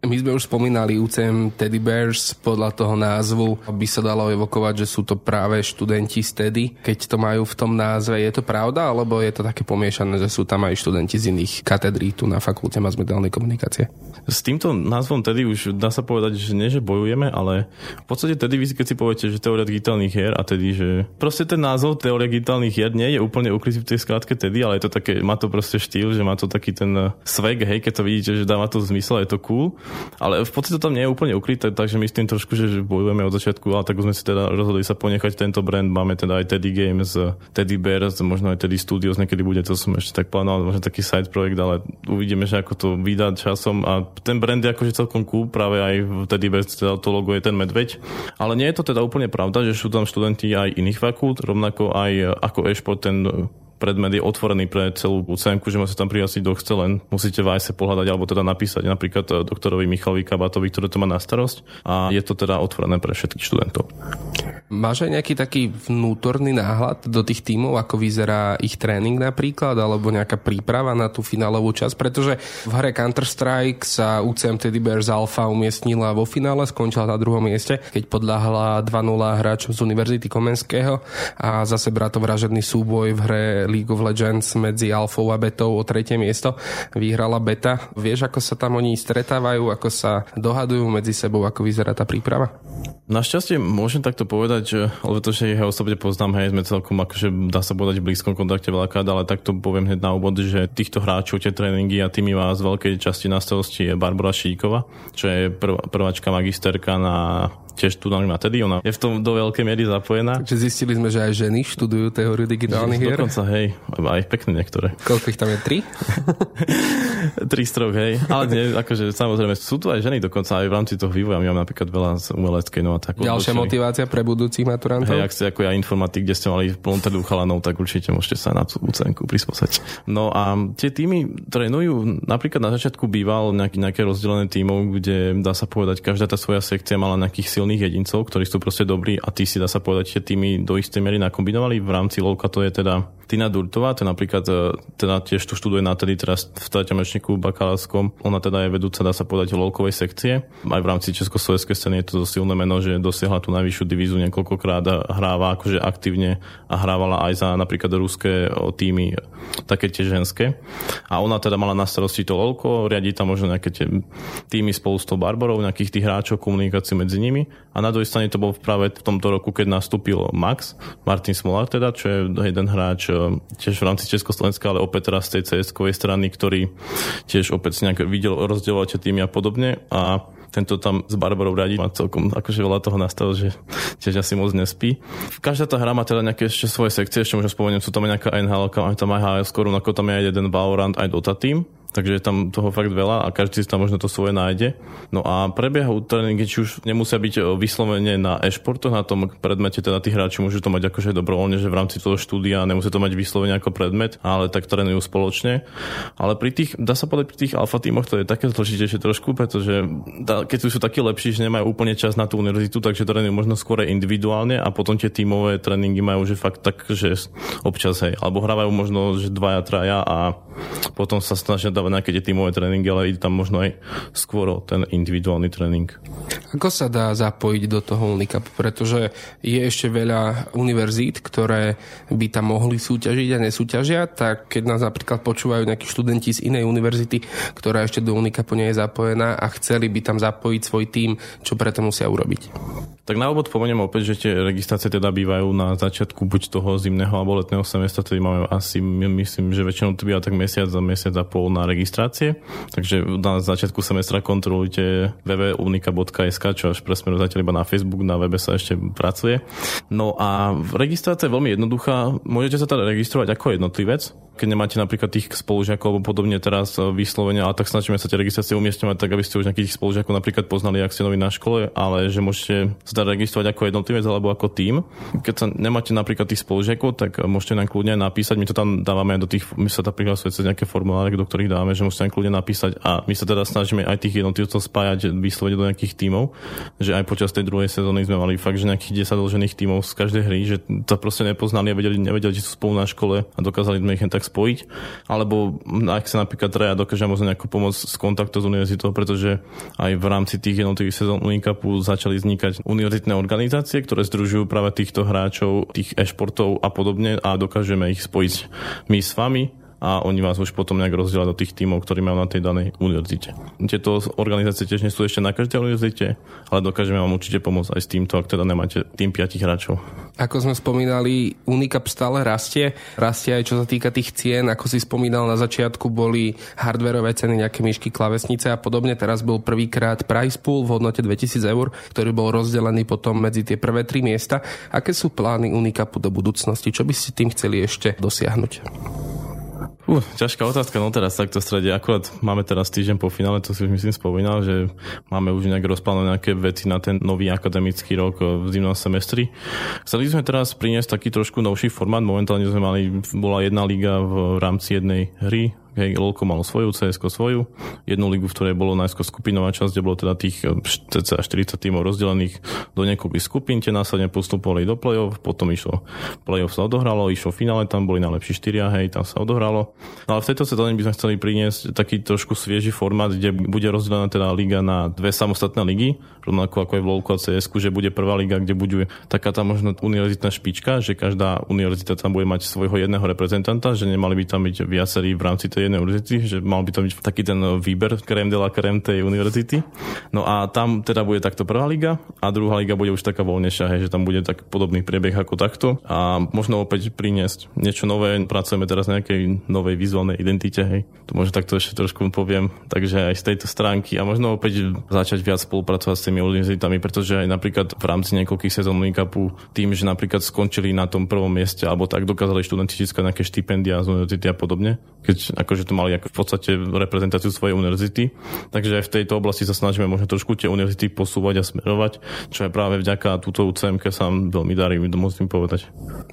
My sme už spomínali UCM Teddy Bears, podľa toho názvu by sa dalo evokovať, že sú to práve študenti z Teddy. Keď to majú v tom názve, je to pravda, alebo je to také pomiešané, že sú tam aj študenti z iných katedrí tu na fakulte mass-mediálnej komunikácie? S týmto názvom Teddy už dá sa povedať, že nie, že bojujeme, ale v podstate Teddy, keď si poviete, že teória digitálnych hier a Teddy, že proste ten názov teória digitálnych hier nie je úplne ukrytý v tej skratke Teddy, ale je to také, má to proste štýl, že má to taký ten swag, hej, keď to vidíte, že dáva to zmysel, je to cool. Ale v podstate to tam nie je úplne ukryté, takže my s tým trošku, že bojujeme od začiatku, ale tak už sme si teda rozhodli sa ponechať tento brand. Máme teda aj Teddy Games, Teddy Bears, možno aj Teddy Studios, niekedy bude, to som ešte tak plánoval, možno taký side projekt, ale uvidíme, že ako to vydá časom a ten brand je akože celkom cool, práve aj v Teddy Bears teda to logo je ten medveď. Ale nie je to teda úplne pravda, že sú tam študenti aj iných fakult, rovnako aj ako e ten predmet je otvorený pre celú UCM, že môžete tam prihlásiť, kto chce, len musíte v AISE pohľadať alebo teda napísať napríklad e, doktorovi Michalovi Kabatovi, ktorý to má na starosť a je to teda otvorené pre všetkých študentov. Máš aj nejaký taký vnútorný náhľad do tých tímov, ako vyzerá ich tréning napríklad, alebo nejaká príprava na tú finálovú časť? Pretože v hre Counter-Strike sa UCM Teddy Bears Alpha umiestnila vo finále, skončila na druhom mieste, keď podľahla 2-0 hráčom z Univerzity Komenského a zase bratovražedný súboj v hre League of Legends medzi Alfou a Betou o tretie miesto vyhrala Beta. Vieš, ako sa tam oni stretávajú, ako sa dohadujú medzi sebou, ako vyzerá tá príprava? Našťastie môžem takto povedať, že, lebo to, že jeho osobne poznám, hej, sme celkom akože dá sa povedať v blízkom kontakte veľakrát, ale takto poviem hneď na úvod, že týchto hráčov, tie tréningy a tými má z veľkej časti na starosti je Barbara Šíkova, čo je prv, prváčka magisterka na tiež študent má tedy, ona je v tom do veľkej miery zapojená. Čiže zistili sme, že aj ženy študujú teóriu digitálnych hier? Dokonca, hej, aj pekné niektoré. Koľko ich tam je? Tri? *laughs* Tri strok, hej. Ale nie, akože samozrejme, sú tu aj ženy dokonca aj v rámci toho vývoja. My máme napríklad veľa z umeleckej, no a tak. Ďalšia odlučili. motivácia pre budúcich maturantov? Hej, ak ste ako ja informatik, kde ste mali plnú teda chalanov, tak určite môžete sa na tú úcenku prispôsobiť. No a tie týmy trénujú, napríklad na začiatku býval nejaký, nejaké rozdelené tímov, kde dá sa povedať, každá tá svoja sekcia mala nejakých silných silných jedincov, ktorí sú proste dobrí a tí si dá sa povedať, že tými do istej miery nakombinovali. V rámci Lovka to je teda Tina Durtová, to napríklad e, teda tiež tu študuje na tedy teraz v treťom ročníku bakalárskom. Ona teda je vedúca, dá sa povedať, Lovkovej sekcie. Aj v rámci československej scény je to silné meno, že dosiahla tú najvyššiu divízu niekoľkokrát a hráva akože aktívne a hrávala aj za napríklad ruské týmy, také tie ženské. A ona teda mala na starosti to Lovko, riadi tam možno nejaké tie týmy spolu s tou Barbarou, nejakých tých hráčov, komunikáciu medzi nimi a na druhej strane to bol práve v tomto roku, keď nastúpil Max, Martin Smolar teda, čo je jeden hráč e, tiež v rámci Československa, ale opäť teraz z tej cs strany, ktorý tiež opäť nejak videl rozdielovať týmy a podobne a tento tam s Barbarou radí, má celkom akože veľa toho nastalo, že tiež asi moc nespí. Každá tá hra má teda nejaké ešte svoje sekcie, ešte môžem spomenúť, sú tam nejaká NHL, aj tam aj HL, skoro ako tam je aj jeden Valorant, aj Dota Team, takže je tam toho fakt veľa a každý si tam možno to svoje nájde. No a prebiehajú tréningy, či už nemusia byť e, vyslovene na e-športoch, na tom predmete, teda tí hráči môžu to mať akože dobrovoľne, že v rámci toho štúdia nemusí to mať vyslovene ako predmet, ale tak trénujú spoločne. Ale pri tých, dá sa povedať, pri tých alfa tímoch to je také zložitejšie trošku, pretože keď sú takí lepší, že nemajú úplne čas na tú univerzitu, takže trénujú možno skôr individuálne a potom tie tímové tréningy majú že fakt tak, že občas hej, alebo hrávajú možno že dvaja, traja a potom sa snažia dávať nejaké tie tímové tréningy, ale ide tam možno aj skôr ten individuálny tréning. Ako sa dá zapojiť do toho Unicap? Pretože je ešte veľa univerzít, ktoré by tam mohli súťažiť a nesúťažia, tak keď nás napríklad počúvajú nejakí študenti z inej univerzity, ktorá ešte do Unicapu nie je zapojená a chceli by tam zapojiť svoj tím, čo preto musia urobiť? Tak na úvod spomeniem opäť, že tie registrácie teda bývajú na začiatku buď toho zimného alebo letného semestra, tedy máme asi, myslím, že väčšinou to býva tak mesiac za mesiac a pol na registrácie. Takže na začiatku semestra kontrolujte www.unika.sk, čo až presmeru zatiaľ iba na Facebook, na webe sa ešte pracuje. No a registrácia je veľmi jednoduchá. Môžete sa teda registrovať ako jednotlivec, keď nemáte napríklad tých spolužiakov alebo podobne teraz e, vyslovene, ale tak snažíme sa tie registrácie umiestňovať tak, aby ste už nejakých spolužiakov napríklad poznali, ak ste noví na škole, ale že môžete sa registrovať ako jednotlivec alebo ako tým. Keď sa nemáte napríklad tých spolužiakov, tak môžete nám kľudne napísať, my to tam dávame do tých, my sa tam prihlasujeme cez nejaké formuláre, do ktorých dáme, že môžete nám kľudne napísať a my sa teda snažíme aj tých jednotlivcov spájať vyslovene do nejakých tímov, že aj počas tej druhej sezóny sme mali fakt, že nejakých 10 dlžených tímov z každej hry, že to proste nepoznali a vedeli, nevedeli, že sú spolu na škole a dokázali sme ich tak spojiť. Alebo ak sa napríklad traja dokáže možno nejako pomôcť s kontaktom s univerzitou, pretože aj v rámci tých jednotlivých sezón Unicapu začali vznikať univerzitné organizácie, ktoré združujú práve týchto hráčov, tých e-športov a podobne a dokážeme ich spojiť my s vami a oni vás už potom nejak rozdielať do tých tímov, ktorí majú na tej danej univerzite. Tieto organizácie tiež nie sú ešte na každej univerzite, ale dokážeme vám určite pomôcť aj s týmto, ak teda nemáte tým piatich hráčov. Ako sme spomínali, Unicap stále rastie. Rastie aj čo sa týka tých cien. Ako si spomínal, na začiatku boli hardwareové ceny, nejaké myšky, klavesnice a podobne. Teraz bol prvýkrát price pool v hodnote 2000 eur, ktorý bol rozdelený potom medzi tie prvé tri miesta. Aké sú plány Unicapu do budúcnosti? Čo by ste tým chceli ešte dosiahnuť? Uh, ťažká otázka, no teraz takto strede. Akurát máme teraz týždeň po finále, to si už myslím spomínal, že máme už nejak rozplánované nejaké veci na ten nový akademický rok v zimnom semestri. Chceli sme teraz priniesť taký trošku novší formát. Momentálne sme mali, bola jedna liga v rámci jednej hry, Hej, LOLko malo svoju, cs svoju, jednu ligu, v ktorej bolo najskôr skupinová časť, kde bolo teda tých eh, cca 40 tímov rozdelených do niekoľkých skupín, tie následne postupovali do play-off, potom išlo play-off sa odohralo, išlo finále, tam boli najlepší štyria, hej, tam sa odohralo. No ale v tejto sezóne by sme chceli priniesť taký trošku svieži formát, kde bude rozdelená teda liga na dve samostatné ligy, rovnako ako je v LOLko a cs že bude prvá liga, kde bude taká tá možno univerzitná špička, že každá univerzita tam bude mať svojho jedného reprezentanta, že nemali by tam byť viacerí v rámci tej tej jednej univerzity, že mal by to byť taký ten výber krem de la krem tej univerzity. No a tam teda bude takto prvá liga a druhá liga bude už taká voľnejšia, hej, že tam bude tak podobný priebeh ako takto a možno opäť priniesť niečo nové. Pracujeme teraz na nejakej novej vizuálnej identite, hej. Tu možno takto ešte trošku poviem. Takže aj z tejto stránky a možno opäť začať viac spolupracovať s tými univerzitami, pretože aj napríklad v rámci niekoľkých sezón Unikapu tým, že napríklad skončili na tom prvom mieste alebo tak dokázali študenti získať nejaké štipendia z univerzity a podobne. Keď akože to mali ako v podstate reprezentáciu svojej univerzity. Takže aj v tejto oblasti sa snažíme možno trošku tie univerzity posúvať a smerovať, čo je práve vďaka túto UCMK sa veľmi darí, musím povedať.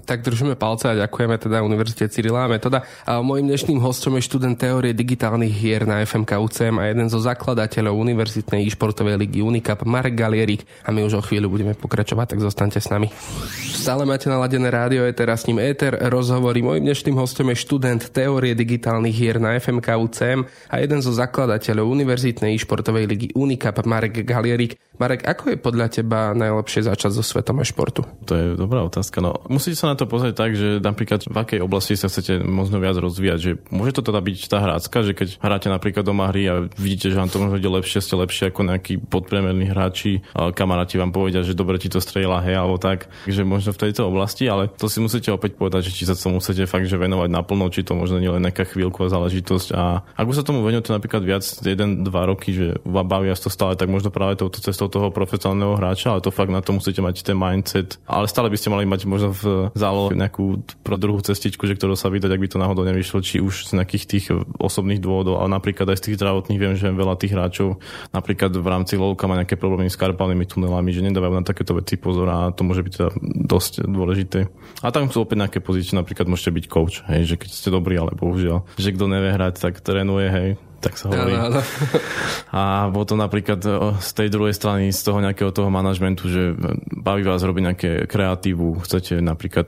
Tak držíme palce a ďakujeme teda Univerzite Cyrila a Metoda. A môjim dnešným hostom je študent teórie digitálnych hier na FMK UCM a jeden zo zakladateľov Univerzitnej e-športovej ligy Unicap Marek Galierik a my už o chvíľu budeme pokračovať, tak zostaňte s nami. Stále máte naladené rádio, je teraz s ním Éter, rozhovorí. Mojím dnešným hostom je študent teórie digitálnych hier na FMK UCM a jeden zo zakladateľov Univerzitnej športovej ligy Unicap Marek Galierik. Marek, ako je podľa teba najlepšie začať so svetom športu? To je dobrá otázka. No, musíte sa na to pozrieť tak, že napríklad v akej oblasti sa chcete možno viac rozvíjať. Že môže to teda byť tá hrácka, že keď hráte napríklad doma hry a vidíte, že vám to možno ide lepšie, ste lepšie ako nejakí podpriemerní hráči, kamaráti vám povedia, že dobre ti to strieľa, hej, alebo tak. Takže možno v tejto oblasti, ale to si musíte opäť povedať, že či sa tomu musíte fakt že venovať naplno, či to možno nie len nejaká chvíľková záležitosť. A ak sa tomu venujete napríklad viac 1-2 roky, že bavia to stále, tak možno práve touto cestou toho profesionálneho hráča, ale to fakt na to musíte mať ten mindset. Ale stále by ste mali mať možno v zálohe nejakú pro druhú cestičku, že ktorú sa vydať, ak by to náhodou nevyšlo, či už z nejakých tých osobných dôvodov, ale napríklad aj z tých zdravotných viem, že veľa tých hráčov napríklad v rámci LOLka má nejaké problémy s karpálnymi tunelami, že nedávajú na takéto veci pozor a to môže byť teda dosť dôležité. A tam sú opäť nejaké pozície, napríklad môžete byť coach, hej, že keď ste dobrí, ale bohužiaľ, že kto nevie hrať, tak trénuje, hej, tak sa hovorí. Ano, ano. A potom napríklad z tej druhej strany, z toho nejakého toho manažmentu, že baví vás robiť nejaké kreatívu, chcete napríklad,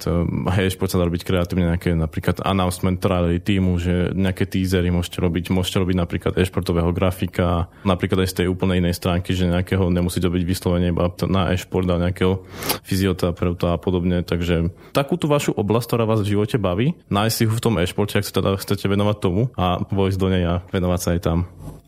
hej, poď sa robiť kreatívne nejaké napríklad announcement trailery týmu, že nejaké teasery môžete robiť, môžete robiť napríklad e-športového grafika, napríklad aj z tej úplnej inej stránky, že nejakého nemusí to byť vyslovene iba na e-šport a nejakého fyzioterapeuta a podobne, takže takúto vašu oblasť, ktorá vás v živote baví, nájsť si ho v tom e-športe, ak sa teda chcete venovať tomu a vojsť do nej a venovať sa aj tam.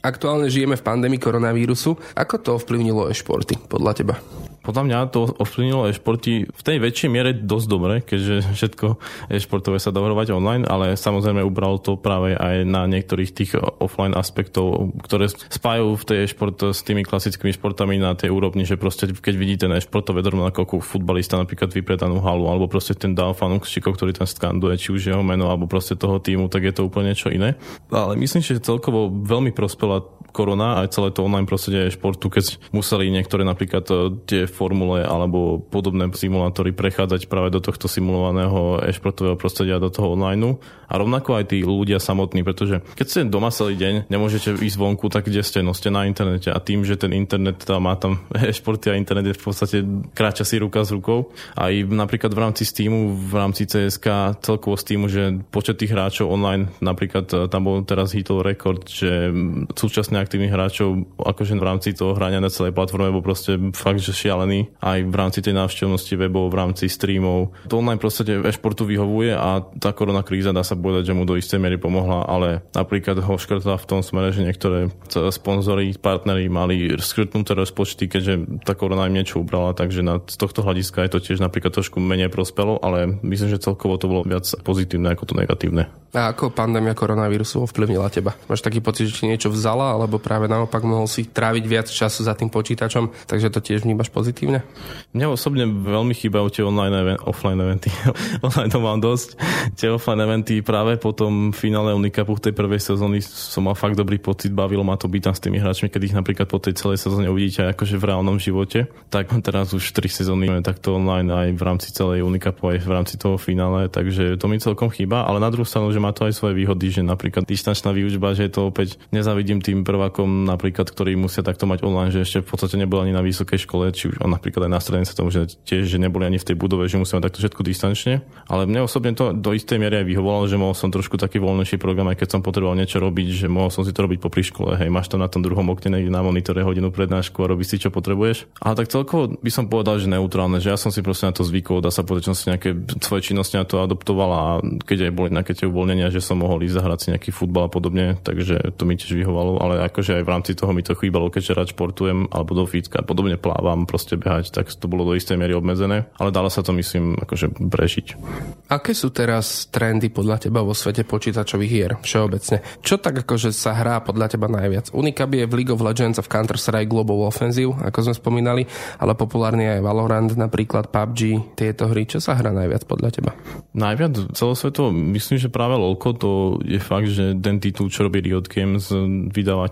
Aktuálne žijeme v pandémii koronavírusu. Ako to ovplyvnilo e-športy podľa teba? Podľa mňa to ovplyvnilo e-športy v tej väčšej miere dosť dobre, keďže *laughs* všetko e-športové sa dá online, ale samozrejme ubralo to práve aj na niektorých tých offline aspektov, ktoré spájajú v tej e-šport s tými klasickými športami na tej úrovni, že proste keď vidíte na e-športové rovnako ako futbalista napríklad vypredanú halu, alebo proste ten dal fanúšikov, ktorý tam skanduje, či už jeho meno, alebo proste toho týmu, tak je to úplne niečo iné. Ale myslím, že celkovo veľmi prospela korona aj celé to online prostredie športu, keď museli niektoré napríklad e, tie formule alebo podobné simulátory prechádzať práve do tohto simulovaného e-športového prostredia, do toho online. A rovnako aj tí ľudia samotní, pretože keď ste doma celý deň, nemôžete ísť vonku, tak kde ste? No ste na internete a tým, že ten internet tam má tam *laughs* e-športy a internet je v podstate kráča si ruka s rukou. Aj napríklad v rámci Steamu, v rámci CSK, celkovo Steamu, že počet tých hráčov online, napríklad e, tam bol teraz hitol rekord, že súčasne aktívnych hráčov akože v rámci toho hrania na celej platforme bol proste fakt, že šialený. Aj v rámci tej návštevnosti webov, v rámci streamov. To online proste e-športu vyhovuje a tá korona kríza dá sa povedať, že mu do istej miery pomohla, ale napríklad ho škrtla v tom smere, že niektoré sponzory, partnery mali skrtnuté rozpočty, keďže tá korona im niečo ubrala, takže na, z tohto hľadiska je to tiež napríklad trošku menej prospelo, ale myslím, že celkovo to bolo viac pozitívne ako to negatívne. A ako pandémia koronavírusu ovplyvnila teba? Máš taký pocit, že ti niečo vzala, alebo práve naopak mohol si tráviť viac času za tým počítačom, takže to tiež vnímaš pozitívne? Mňa osobne veľmi chýbajú tie online event, offline eventy. *laughs* online to mám dosť. Tie offline eventy práve po tom finále Unikapu v tej prvej sezóny som mal fakt dobrý pocit, bavilo ma to byť tam s tými hráčmi, keď ich napríklad po tej celej sezóne uvidíte akože v reálnom živote. Tak teraz už 3 sezóny takto online aj v rámci celej Unikapu, aj v rámci toho finále, takže to mi celkom chýba, ale na druhú stranu, že má to aj svoje výhody, že napríklad distančná výučba, že je to opäť nezavidím tým prvákom napríklad, ktorí musia takto mať online, že ešte v podstate neboli ani na vysokej škole, či už napríklad aj na strednej sa to že tiež, že neboli ani v tej budove, že musia mať takto všetko distančne. Ale mne osobne to do istej miery aj vyhovovalo, že mohol som trošku taký voľnejší program, aj keď som potreboval niečo robiť, že mohol som si to robiť po škole. Hej, máš to na tom druhom okne na monitore hodinu prednášku a robíš si čo potrebuješ. Ale tak celkovo by som povedal, že neutrálne, že ja som si proste na to zvykol, dá sa povedať, že som si nejaké svoje činnosti na to adoptoval a keď aj boli nejaké tie uvoľnenia, že som mohol ísť zahrať si nejaký futbal a podobne, takže to mi tiež vyhovalo, ale akože aj v rámci toho mi to chýbalo, keďže rád športujem alebo do fitka podobne plávam, proste behať, tak to bolo do istej miery obmedzené, ale dalo sa to myslím akože prežiť. Aké sú teraz trendy podľa teba vo svete počítačových hier všeobecne? Čo tak akože sa hrá podľa teba najviac? Unicab je v League of Legends a v Counter-Strike Global Offensive, ako sme spomínali, ale populárny aj Valorant, napríklad PUBG, tieto hry. Čo sa hrá najviac podľa teba? Najviac celosvetovo myslím, že práve LoLko to je fakt, že ten titul, čo robí Riot Games,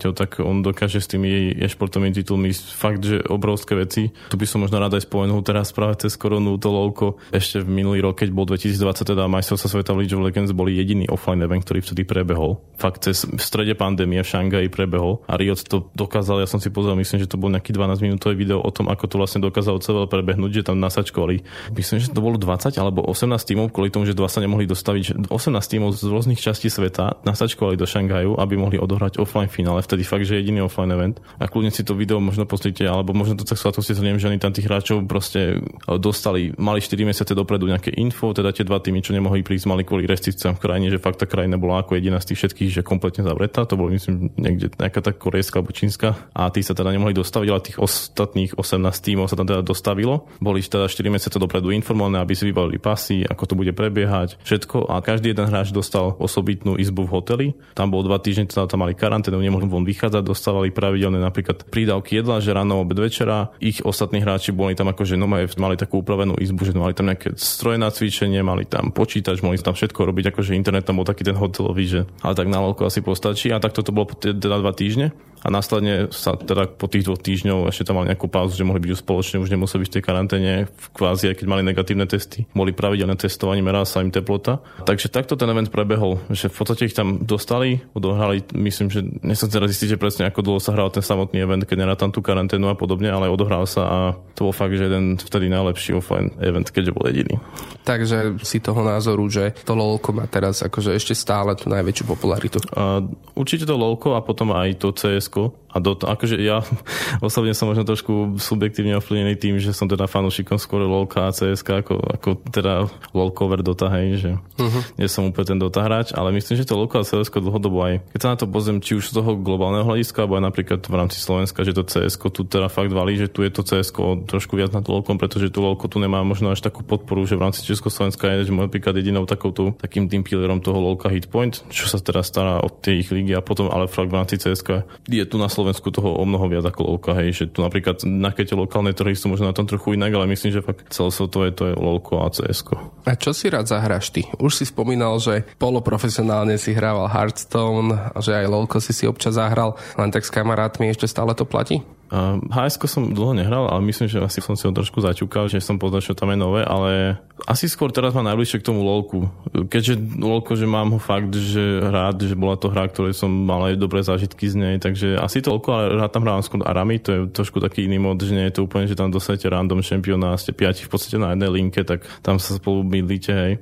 vydavateľ, tak on dokáže s tými e-športovými titulmi fakt, že obrovské veci. Tu by som možno rád aj spomenul teraz práve cez koronu to LoLko. Ešte v minulý rok, keď bol 2020, teda majstrovstva sveta v League of Legends boli jediný offline event, ktorý vtedy prebehol. Fakt cez v strede pandémie v Šangaji prebehol a Riot to dokázal, ja som si pozrel, myslím, že to bol nejaký 12 minútový video o tom, ako to vlastne dokázal celé prebehnúť, že tam nasačkovali. Myslím, že to bolo 20 alebo 18 tímov, kvôli tomu, že dva sa nemohli dostaviť. 18 tímov z rôznych častí sveta nasačkovali do Šangaju, aby mohli odohrať offline finále. Vtedy fakt, že jediný offline event. A kľudne si to video možno pozrite, alebo možno to tak sa to si že oni tam tých hráčov proste e, dostali, mali 4 mesiace dopredu nejaké info, teda tie dva týmy, čo nemohli prísť, mali kvôli restrikciám v krajine, že fakt tá krajina bola ako jediná z tých všetkých, že kompletne zavretá. To bolo myslím niekde nejaká tá korejská alebo čínska a tí sa teda nemohli dostaviť, ale tých ostatných 18 tímov sa tam teda dostavilo. Boli teda 4 mesiace dopredu informované, aby si vybavili pasy, ako to bude prebiehať, všetko a každý jeden hráč dostal osobitnú izbu v hoteli. Tam bol dva týždne, teda tam mali karanténu, nemohli vychádzať, dostávali pravidelné napríklad prídavky jedla, že ráno, obed, večera. Ich ostatní hráči boli tam akože no, mali takú upravenú izbu, že mali tam nejaké stroje na cvičenie, mali tam počítač, mohli tam všetko robiť, akože internet tam bol taký ten hotelový, že ale tak na asi postačí a takto to bolo teda dva týždne a následne sa teda po tých dvoch týždňov ešte tam mali nejakú pauzu, že mohli byť už spoločne, už nemuseli byť v tej karanténe, v kvázi, aj keď mali negatívne testy. Boli pravidelné testovanie, merala sa im teplota. Takže takto ten event prebehol, že v podstate ich tam dostali, odohrali, myslím, že nechcem teraz zistiť, že presne ako dlho sa hral ten samotný event, keď nerá tam tú karanténu a podobne, ale odohral sa a to bol fakt, že jeden vtedy najlepší offline event, keďže bol jediný. Takže si toho názoru, že to LOLko má teraz akože ešte stále tú najväčšiu popularitu. Uh, určite to LOLko a potom aj to CS a do, akože ja *laughs* osobne som možno trošku subjektívne ovplyvnený tým, že som teda fanúšikom skôr LOLka a CSK ako, ako teda LOLkover Dota, hej, že uh-huh. nie som úplne ten Dota hráč, ale myslím, že to LOLko a CSK dlhodobo aj, keď sa na to pozriem, či už z toho globálneho hľadiska, alebo aj napríklad v rámci Slovenska, že to CSK tu teda fakt valí, že tu je to CSK trošku viac nad LOLkom, pretože tu LOLko tu nemá možno až takú podporu, že v rámci Československa je, že napríklad jedinou takouto takým tým pilerom toho LOLka Hitpoint, čo sa teraz stará od tej ich ligy a potom ale fakt v rámci CSK je tu na Slovensku toho o mnoho viac ako LOLka, hej, že tu napríklad na keď lokálne trhy sú možno na tom trochu inak, ale myslím, že fakt celosvetové to je LOLko a cs A čo si rád zahráš ty? Už si spomínal, že poloprofesionálne si hrával Hearthstone, že aj LOLko si si občas zahral, len tak s kamarátmi ešte stále to platí? Hs som dlho nehral, ale myslím, že asi som si ho trošku zaťukal, že som poznal, čo tam je nové, ale asi skôr teraz mám najbližšie k tomu LOLku. Keďže LOLko, že mám ho fakt, že rád, že bola to hra, ktorej som mal aj dobré zážitky z nej, takže asi to LOLko, ale rád tam hrávam skôr Arami, to je trošku taký iný mod, že nie je to úplne, že tam dostanete random šampiona a ste piati v podstate na jednej linke, tak tam sa spolu mydlíte, hej.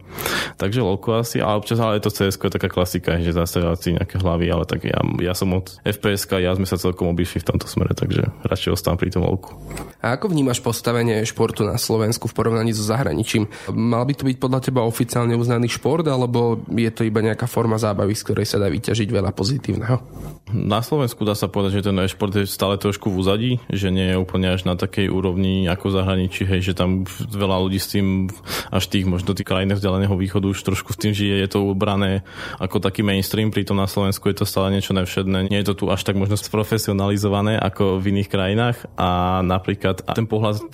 Takže LOLko asi, ale občas ale je to CS je taká klasika, že zase si nejaké hlavy, ale tak ja, ja som od FPS, ja sme sa celkom obišli v tomto smere, takže radšej ostávam pri tom lovku. A ako vnímaš postavenie športu na Slovensku v porovnaní so zahraničím? Mal by to byť podľa teba oficiálne uznaný šport, alebo je to iba nejaká forma zábavy, z ktorej sa dá vyťažiť veľa pozitívneho? Na Slovensku dá sa povedať, že ten e-šport je stále trošku v úzadí, že nie je úplne až na takej úrovni ako zahraničí, hej, že tam veľa ľudí s tým, až tých možno tých krajinách vzdialeného východu už trošku s tým žije, je to ubrané ako taký mainstream, pritom na Slovensku je to stále niečo nevšedné. Nie je to tu až tak možno sprofesionalizované ako v iných krajinách a napríklad ten pohľad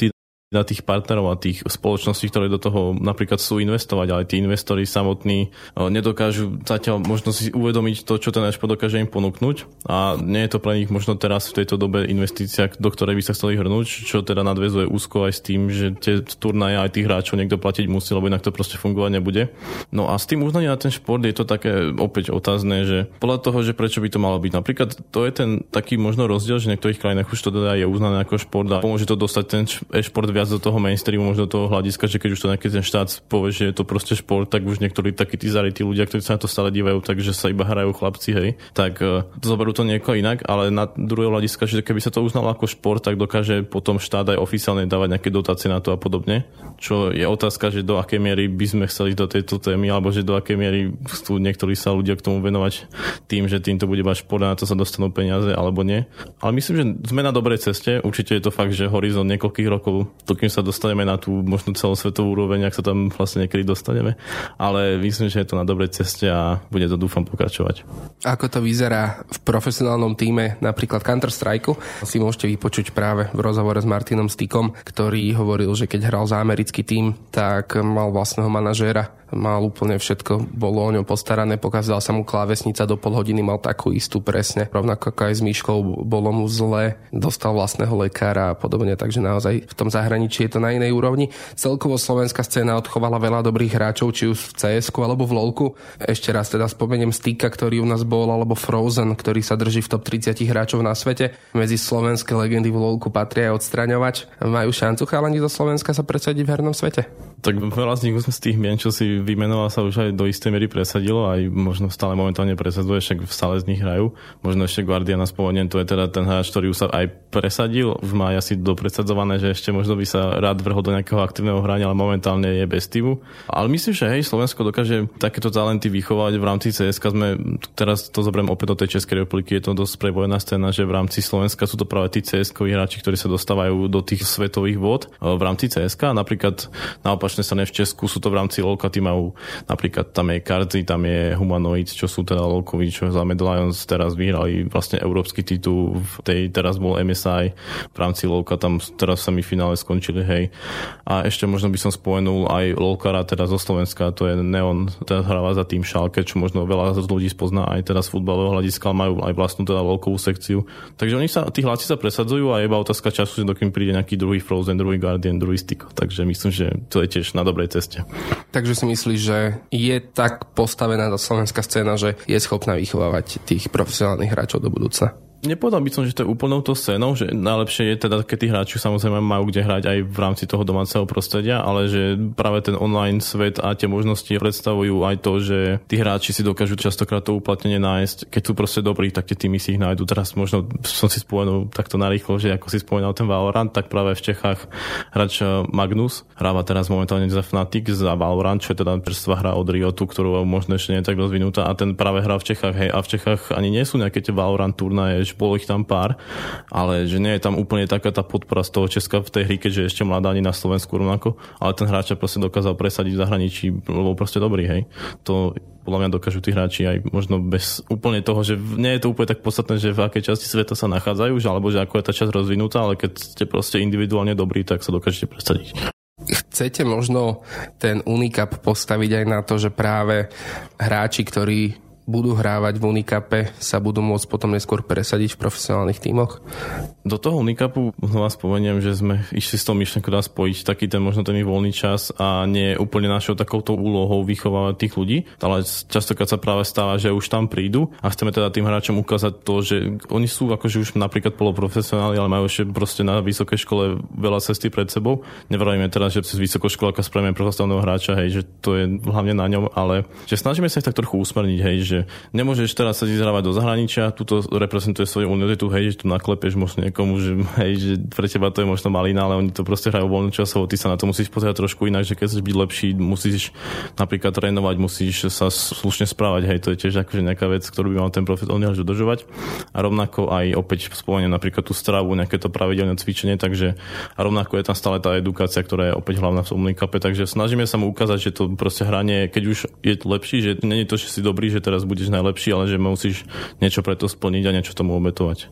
na tých partnerov a tých spoločností, ktoré do toho napríklad sú investovať, ale tí investori samotní nedokážu zatiaľ možno si uvedomiť to, čo ten e-sport dokáže im ponúknuť a nie je to pre nich možno teraz v tejto dobe investícia, do ktorej by sa chceli hrnúť, čo teda nadvezuje úzko aj s tým, že tie turnaje aj tých hráčov niekto platiť musí, lebo inak to proste fungovať nebude. No a s tým uznaním na ten šport je to také opäť otázne, že podľa toho, že prečo by to malo byť. Napríklad to je ten taký možno rozdiel, že v niektorých krajinách už to teda je uznané ako šport a pomôže to dostať ten e-šport viac do toho mainstreamu, možno do toho hľadiska, že keď už to nejaký ten štát povie, že je to proste šport, tak už niektorí takí tí zarytí ľudia, ktorí sa na to stále dívajú, takže sa iba hrajú chlapci, hej, tak uh, zoberú to nieko inak, ale na druhého hľadiska, že keby sa to uznalo ako šport, tak dokáže potom štát aj oficiálne dávať nejaké dotácie na to a podobne. Čo je otázka, že do akej miery by sme chceli do tejto témy, alebo že do akej miery chcú niektorí sa ľudia k tomu venovať tým, že týmto bude mať šport a na to sa dostanú peniaze alebo nie. Ale myslím, že sme na dobrej ceste. Určite je to fakt, že horizont niekoľkých rokov, dokým sa dostaneme na tú možno celosvetovú úroveň, ak sa tam vlastne niekedy dostaneme. Ale myslím, že je to na dobrej ceste a bude to dúfam pokračovať. Ako to vyzerá v profesionálnom týme napríklad Counter-Strike si môžete vypočuť práve v rozhovore s Martinom Stykom, ktorý hovoril, že keď hral za americký tým, tak mal vlastného manažéra mal úplne všetko, bolo o ňom postarané, pokazala sa mu klávesnica, do pol hodiny mal takú istú presne. Rovnako ako aj s Myškou, bolo mu zle, dostal vlastného lekára a podobne, takže naozaj v tom zahraničí je to na inej úrovni. Celkovo slovenská scéna odchovala veľa dobrých hráčov, či už v cs alebo v LoLku. Ešte raz teda spomeniem Stika, ktorý u nás bol, alebo Frozen, ktorý sa drží v top 30 hráčov na svete. Medzi slovenské legendy v LoLku patria aj odstraňovať. Majú šancu chalani zo Slovenska sa presadiť v hernom svete? Tak veľa z nich z tých mien, čo si vymenoval, sa už aj do istej miery presadilo, aj možno stále momentálne presadzuje, však stále z nich hrajú. Možno ešte Guardiana spomeniem, to je teda ten hráč, ktorý už sa aj presadil, už má asi dopresadzované, že ešte možno by sa rád vrhol do nejakého aktívneho hrania, ale momentálne je bez týmu. Ale myslím, že hej, Slovensko dokáže takéto talenty vychovať v rámci CSK. Sme, teraz to zoberiem opäť do tej Českej republiky, je to dosť prevojená scéna, že v rámci Slovenska sú to práve tí CSK hráči, ktorí sa dostávajú do tých svetových vôd v rámci CSK. Napríklad naopak opačne strane v Česku sú to v rámci LOLka, tí majú napríklad tam je Karty, tam je Humanoid, čo sú teda LOLkoví, čo za Mad Lions teraz vyhrali vlastne európsky titul, v tej teraz bol MSI v rámci LOLka, tam teraz sa mi finále skončili, hej. A ešte možno by som spomenul aj LOLkara teda zo Slovenska, to je Neon, teda hráva za tým Šalke, čo možno veľa ľudí spozná aj teraz futbalového hľadiska, majú aj vlastnú teda LOLkovú sekciu. Takže oni sa, tí hláci sa presadzujú a je iba otázka času, že dokým príde nejaký druhý Frozen, druhý Guardian, druhý Stick. Takže myslím, že to je tiež tiež na dobrej ceste. Takže si myslíš, že je tak postavená tá slovenská scéna, že je schopná vychovávať tých profesionálnych hráčov do budúcna? Nepovedal by som, že to je úplnou to scénou, že najlepšie je teda, keď tí hráči samozrejme majú kde hrať aj v rámci toho domáceho prostredia, ale že práve ten online svet a tie možnosti predstavujú aj to, že tí hráči si dokážu častokrát to uplatnenie nájsť. Keď sú proste dobrí, tak tie týmy si ich nájdu. Teraz možno som si spomenul takto narýchlo, že ako si spomínal ten Valorant, tak práve v Čechách hráč eh, Magnus hráva teraz momentálne za Fnatic, za Valorant, čo je teda prvstva hra od Riotu, ktorú možno ešte nie je tak rozvinutá a ten práve hrá v Čechách, hej, a v Čechách ani nie sú nejaké tie Valorant turnaje, bolo ich tam pár, ale že nie je tam úplne taká tá podpora z toho Česka v tej hry, keďže ešte mladá ani na Slovensku rovnako, ale ten hráč proste dokázal presadiť v zahraničí, lebo proste dobrý, hej. To podľa mňa dokážu tí hráči aj možno bez úplne toho, že nie je to úplne tak podstatné, že v akej časti sveta sa nachádzajú, že, alebo že ako je tá časť rozvinutá, ale keď ste proste individuálne dobrí, tak sa dokážete presadiť. Chcete možno ten unikap postaviť aj na to, že práve hráči, ktorí budú hrávať v Unikape, sa budú môcť potom neskôr presadiť v profesionálnych tímoch? Do toho Unikapu znova spomeniem, že sme išli s tou myšlenkou dá spojiť taký ten možno ten voľný čas a nie úplne našou takouto úlohou vychovávať tých ľudí, ale častokrát sa práve stáva, že už tam prídu a chceme teda tým hráčom ukázať to, že oni sú akože už napríklad poloprofesionáli, ale majú ešte proste na vysokej škole veľa cesty pred sebou. Nevravíme teraz, že cez vysokoškoláka spravíme profesionálneho hráča, hej, že to je hlavne na ňom, ale že snažíme sa ich tak trochu usmerniť, hej, že že nemôžeš teraz sa zhrávať do zahraničia, tuto reprezentuje svoju univerzitu, hej, že tu naklepeš možno niekomu, že, hej, že pre teba to je možno malina, ale oni to proste hrajú voľnú časovo, ty sa na to musíš pozerať trošku inak, že keď chceš byť lepší, musíš napríklad trénovať, musíš sa slušne správať, hej, to je tiež akože nejaká vec, ktorú by mal ten profet dodržovať. A rovnako aj opäť spomeniem napríklad tú stravu, nejaké to pravidelné cvičenie, takže a rovnako je tam stále tá edukácia, ktorá je opäť hlavná v Omnikape, takže snažíme sa mu ukázať, že to proste hranie, keď už je lepší, že není to, že si dobrý, že teraz budeš najlepší, ale že musíš niečo pre to splniť a niečo tomu obetovať.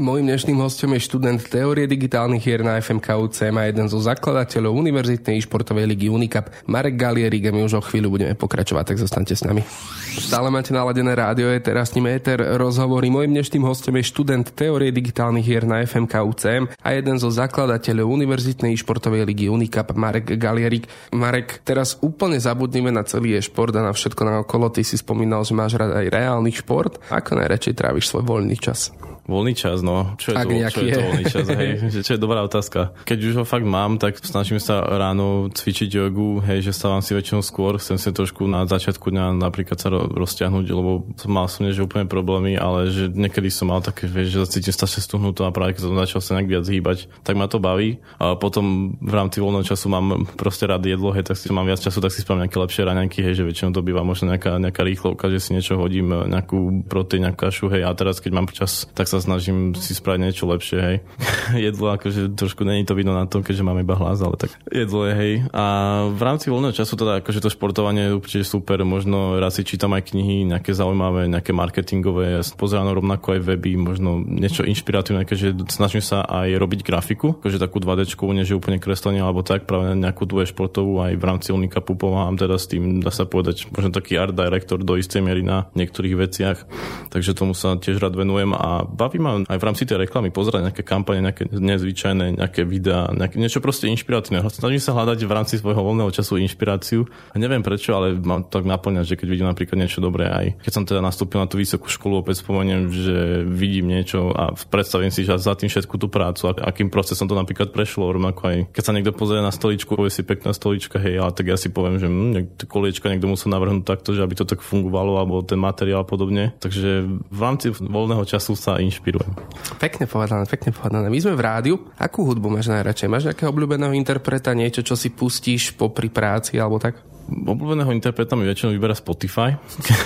Mojím dnešným hostom je študent teórie digitálnych hier na FMKUC a jeden zo zakladateľov Univerzitnej športovej ligy Unicap Marek Galierik a my už o chvíľu budeme pokračovať, tak zostaňte s nami. Stále máte naladené rádio, je teraz s ním Eter rozhovory. Mojím dnešným hostom je študent teórie digitálnych hier na FMKUC a jeden zo zakladateľov Univerzitnej športovej ligy Unicap Marek Galierik. Marek, teraz úplne zabudnime na celý šport a na všetko na okolo. Ty si spomínal, že máš rád aj reálny šport. Ako najradšej tráviš svoj voľný čas? Voľný čas, no. Čo je, Ak to, čo je to voľný čas? Hej, *laughs* že, čo je dobrá otázka. Keď už ho fakt mám, tak snažím sa ráno cvičiť jogu, hej, že stávam si väčšinou skôr, chcem si trošku na začiatku dňa napríklad sa rozťahnuť, lebo mal som nie, že úplne problémy, ale že niekedy som mal také, vieš, že cítim strašne stuhnutú a práve keď som začal sa nejak viac hýbať, tak ma to baví. A potom v rámci voľného času mám proste rád jedlo, hej, tak si mám viac času, tak si spravím nejaké lepšie raňajky, hej, že väčšinou to býva možno nejaká, nejaká rýchlovka, že si niečo hodím, nejakú proteín, nejakú kašu, hej, a teraz keď mám čas, tak sa snažím si spraviť niečo lepšie, hej. *laughs* jedlo akože trošku není to vidno na tom, keďže máme iba hlas, ale tak jedlo je, hej. A v rámci voľného času teda akože to športovanie je určite super, možno raz si čítam aj knihy, nejaké zaujímavé, nejaké marketingové, ja pozerám rovnako aj weby, možno niečo inšpiratívne, keďže snažím sa aj robiť grafiku, akože takú 2D, nie že úplne kreslenie alebo tak, práve nejakú tú športovú aj v rámci Unikapu pomáham teda s tým, dá sa povedať, možno taký art director do istej miery na niektorých veciach, takže tomu sa tiež rád venujem a baví ma aj v rámci tej reklamy pozerať nejaké kampane, nejaké nezvyčajné, nejaké videá, nejaké, niečo proste inšpiratívne. Snažím sa hľadať v rámci svojho voľného času inšpiráciu. A neviem prečo, ale mám tak naplňať, že keď vidím napríklad niečo dobré aj keď som teda nastúpil na tú vysokú školu, opäť spomeniem, že vidím niečo a predstavím si, že za tým všetku tú prácu, akým procesom to napríklad prešlo, rovnako aj keď sa niekto pozrie na stoličku, povie si pekná stolička, hej, ale tak ja si poviem, že hm, koliečka niekto musel navrhnúť takto, že aby to tak fungovalo, alebo ten materiál podobne. Takže v rámci voľného času sa inšpirujem. Pekne povedané, pekne povedané. My sme v rádiu. Akú hudbu máš najradšej? Máš nejakého obľúbeného interpreta, niečo, čo si pustíš po pri práci alebo tak? Obľúbeného interpreta mi väčšinou vyberá Spotify,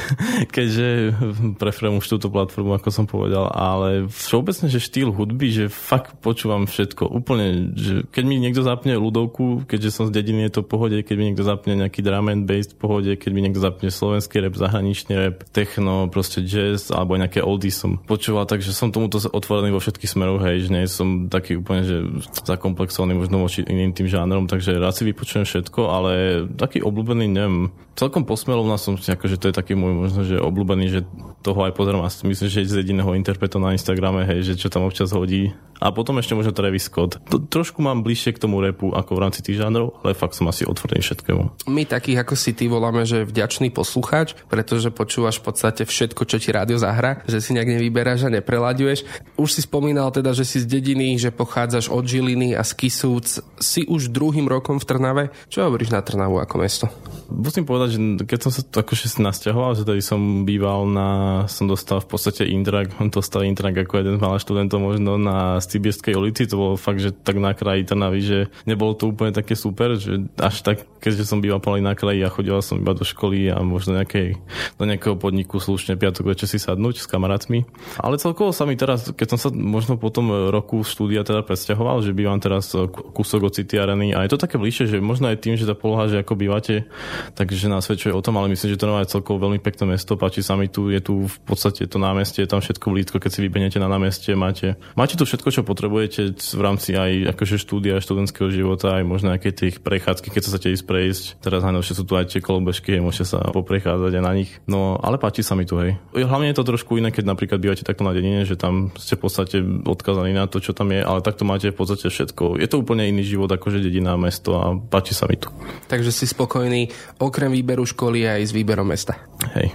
*laughs* keďže preferujem už túto platformu, ako som povedal, ale všeobecne, že štýl hudby, že fakt počúvam všetko. Úplne, že keď mi niekto zapne ľudovku, keďže som z dediny, je to pohode, keď mi niekto zapne nejaký drum and bass, pohode, keď mi niekto zapne slovenský rap, zahraničný rap, techno, proste jazz, alebo nejaké oldies som počúval, takže som tomuto otvorený vo všetkých smeroch, hej, že nie som taký úplne, že zakomplexovaný možno voči iným tým žánrom, takže rád si vypočujem všetko, ale taký obľúbený obľúbený, neviem, celkom posmelovná som si, akože to je taký môj možno, že obľúbený, že toho aj pozerám a myslím, že z jediného interpreta na Instagrame, hej, že čo tam občas hodí. A potom ešte možno Travis Scott. To, trošku mám bližšie k tomu repu ako v rámci tých žánrov, ale fakt som asi otvorený všetkému. My takých ako si ty voláme, že vďačný poslucháč, pretože počúvaš v podstate všetko, čo ti rádio zahra, že si nejak nevyberáš a neprelaďuješ. Už si spomínal teda, že si z dediny, že pochádzaš od Žiliny a z Kisúc. Si už druhým rokom v Trnave. Čo hovoríš na Trnavu ako mesto? Musím povedať, že keď som sa akože nasťahoval, že tady som býval na, som dostal v podstate intrak, *laughs* dostal intrak ako jeden malých študentov možno na Sibirskej ulici, to bolo fakt, že tak na kraji Trnavy, že nebolo to úplne také super, že až tak, keďže som býval pomaly na kraji a chodil som iba do školy a možno nejakej, do nejakého podniku slušne piatok večer si sadnúť s kamarátmi. Ale celkovo sa mi teraz, keď som sa možno po tom roku štúdia teda presťahoval, že bývam teraz kúsok od City Areny a je to také bližšie, že možno aj tým, že tá poloha, že ako bývate takže nasvedčuje o tom, ale myslím, že to je celkovo veľmi pekné mesto, páči sa mi tu, je tu v podstate to námestie, je tam všetko blízko, keď si vybehnete na námestie, máte, máte tu všetko, čo potrebujete v rámci aj akože štúdia, študentského života, aj možno nejaké tých prechádzky, keď sa chcete ísť prejsť. Teraz najnovšie sú tu aj tie kolobežky, môžete sa poprechádzať aj na nich. No, ale páči sa mi tu, hej. Hlavne je to trošku iné, keď napríklad bývate takto na dedine, že tam ste v podstate odkazaní na to, čo tam je, ale takto máte v podstate všetko. Je to úplne iný život ako že dedina, mesto a páči sa mi tu. Takže si spokojný okrem výberu školy aj s výberom mesta. Hej.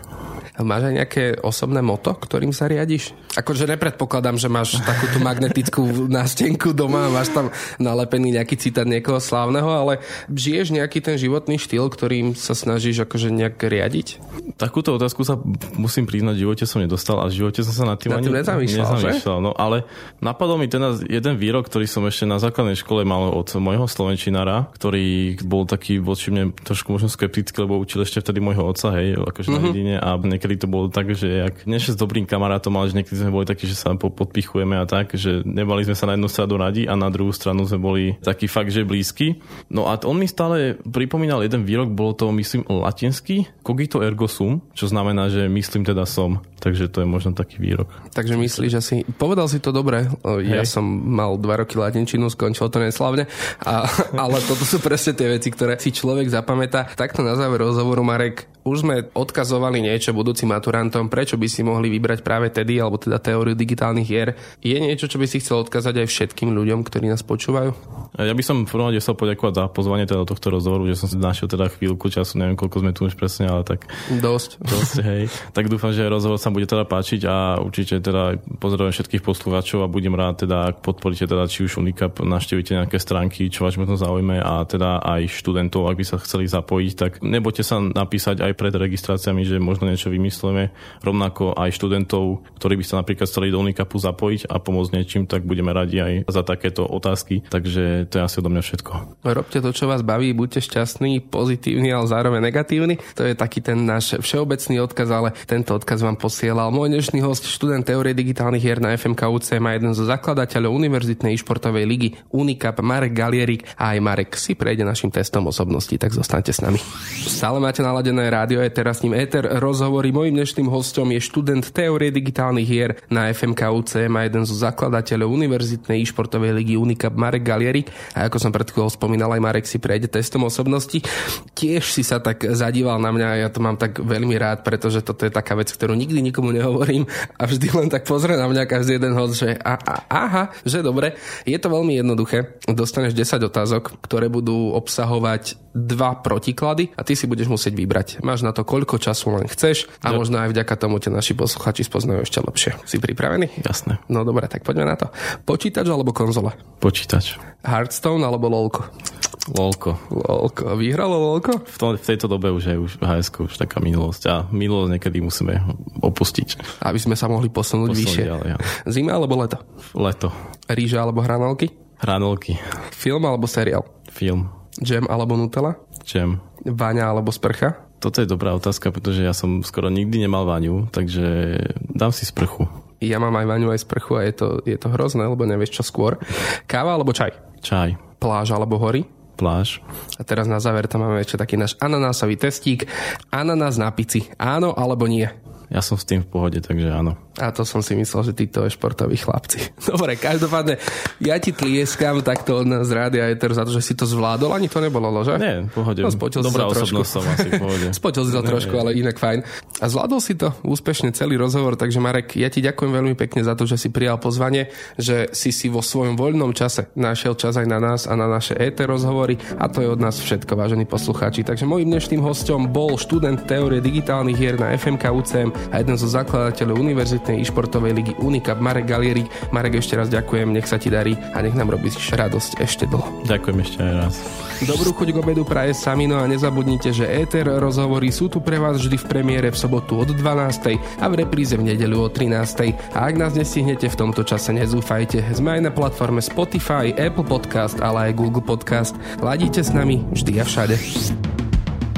Máš aj nejaké osobné moto, ktorým sa riadiš? Akože nepredpokladám, že máš takú tú magnetickú nástenku doma a máš tam nalepený nejaký citát niekoho slávneho, ale žiješ nejaký ten životný štýl, ktorým sa snažíš akože nejak riadiť? Takúto otázku sa musím priznať, v živote som nedostal a v živote som sa nad tým Na ani tým nezamýšľal, nezamýšľal. No ale napadol mi ten jeden výrok, ktorý som ešte na základnej škole mal od môjho slovenčinára, ktorý bol taký voči mne trošku možno skeptický, lebo učil ešte vtedy môjho otca, hej, akože mm-hmm. na dedine a niekedy to bolo tak, že ak než s dobrým kamarátom, ale že niekedy sme boli takí, že sa podpichujeme a tak, že nemali sme sa na jednu stranu radi a na druhú stranu sme boli takí fakt, že blízky. No a on mi stále pripomínal jeden výrok, bolo to myslím latinský, cogito ergo sum, čo znamená, že myslím teda som. Takže to je možno taký výrok. Takže myslíš, že si... Povedal si to dobre. Ja som mal dva roky latinčinu, skončil to neslavne, a, *laughs* ale toto sú presne tie veci, ktoré si človek zapamätá. Takto na záver rozhovoru, Marek, už sme odkazovali niečo budúcim maturantom, prečo by si mohli vybrať práve tedy, alebo teda teóriu digitálnych hier. Je niečo, čo by si chcel odkazať aj všetkým ľuďom, ktorí nás počúvajú? Ja by som v prvom rade chcel poďakovať za pozvanie teda do tohto rozhovoru, že som si našiel teda chvíľku času, neviem koľko sme tu už presne, ale tak... Dosť. Dosť, hej. *laughs* Tak dúfam, že rozhovor sa bude teda páčiť a určite teda pozdravujem všetkých poslucháčov a budem rád teda, ak podporíte teda či už Unicap, navštívite nejaké stránky, čo vás možno zaujíme a teda aj študentov, ak by sa chceli zapojiť, tak nebojte sa napísať aj pred registráciami, že možno niečo vymyslíme. Rovnako aj študentov, ktorí by sa napríklad chceli do Unicapu zapojiť a pomôcť niečím, tak budeme radi aj za takéto otázky. Takže to je asi odo mňa všetko. Robte to, čo vás baví, buďte šťastní, pozitívni, ale zároveň negatívni. To je taký ten náš všeobecný odkaz, ale tento odkaz vám posielal môj dnešný host, študent teórie digitálnych hier na FMK má jeden zo zakladateľov Univerzitnej športovej ligy Unicap, Marek Galierik a aj Marek si prejde našim testom osobnosti, tak zostaňte s nami. Stále máte naladené rádio je teraz s ním Eter rozhovory. Mojím dnešným hostom je študent teórie digitálnych hier na FMK UCM a jeden zo zakladateľov Univerzitnej športovej ligy Unicap Marek Galierik. A ako som pred chvíľou spomínal, aj Marek si prejde testom osobnosti. Tiež si sa tak zadíval na mňa a ja to mám tak veľmi rád, pretože toto je taká vec, ktorú nikdy nikomu nehovorím a vždy len tak pozrie na mňa každý jeden host, že a, a, aha, že dobre. Je to veľmi jednoduché. Dostaneš 10 otázok, ktoré budú obsahovať dva protiklady a ty si budeš musieť vybrať. Máš na to koľko času len chceš a ja. možno aj vďaka tomu ťa naši posluchači spoznajú ešte lepšie. Si pripravený? Jasné. No dobre, tak poďme na to. Počítač alebo konzola? Počítač. Hearthstone alebo LOLko? LOLko. LOLko. Vyhralo LOLko? V, to, v tejto dobe už je už hs už taká minulosť a minulosť niekedy musíme opustiť. Aby sme sa mohli posunúť, posunúť vyššie. Ďalej, ja. Zima alebo leto? Leto. Ríža alebo hranolky? Hranolky. Film alebo seriál? Film. Jam alebo Nutella? Jam. Váňa alebo sprcha? Toto je dobrá otázka, pretože ja som skoro nikdy nemal vaňu, takže dám si sprchu. Ja mám aj vaňu, aj sprchu a je to, je to hrozné, lebo nevieš čo skôr. Káva alebo čaj? Čaj. Pláž alebo hory? Pláž. A teraz na záver tam máme ešte taký náš ananásový testík. Ananás na pici. Áno alebo nie? Ja som s tým v pohode, takže áno. A to som si myslel, že títo športoví chlapci. *laughs* Dobre, každopádne, ja ti tlieskam takto od nás rádia Eter za to, že si to zvládol. Ani to nebolo, že? Nie, pohode. No, spotil Dobrá si osobnosť som asi pohode. *laughs* spotil si to nie, trošku, nie. ale inak fajn. A zvládol si to úspešne celý rozhovor, takže Marek, ja ti ďakujem veľmi pekne za to, že si prijal pozvanie, že si si vo svojom voľnom čase našiel čas aj na nás a na naše ET rozhovory a to je od nás všetko, vážení poslucháči. Takže môjim dnešným hostom bol študent teórie digitálnych hier na FMK UCM a jeden zo zakladateľov Univerzitnej športovej ligy Unicap Marek Galierik. Marek, ešte raz ďakujem, nech sa ti darí a nech nám robíš radosť ešte dlho. Ďakujem ešte raz. Dobrú chuť k obedu praje Samino a nezabudnite, že Éter rozhovory sú tu pre vás vždy v premiére v sobotu od 12. a v repríze v nedeľu o 13. A ak nás nestihnete v tomto čase, nezúfajte. Sme aj na platforme Spotify, Apple Podcast, ale aj Google Podcast. Ladíte s nami vždy a všade.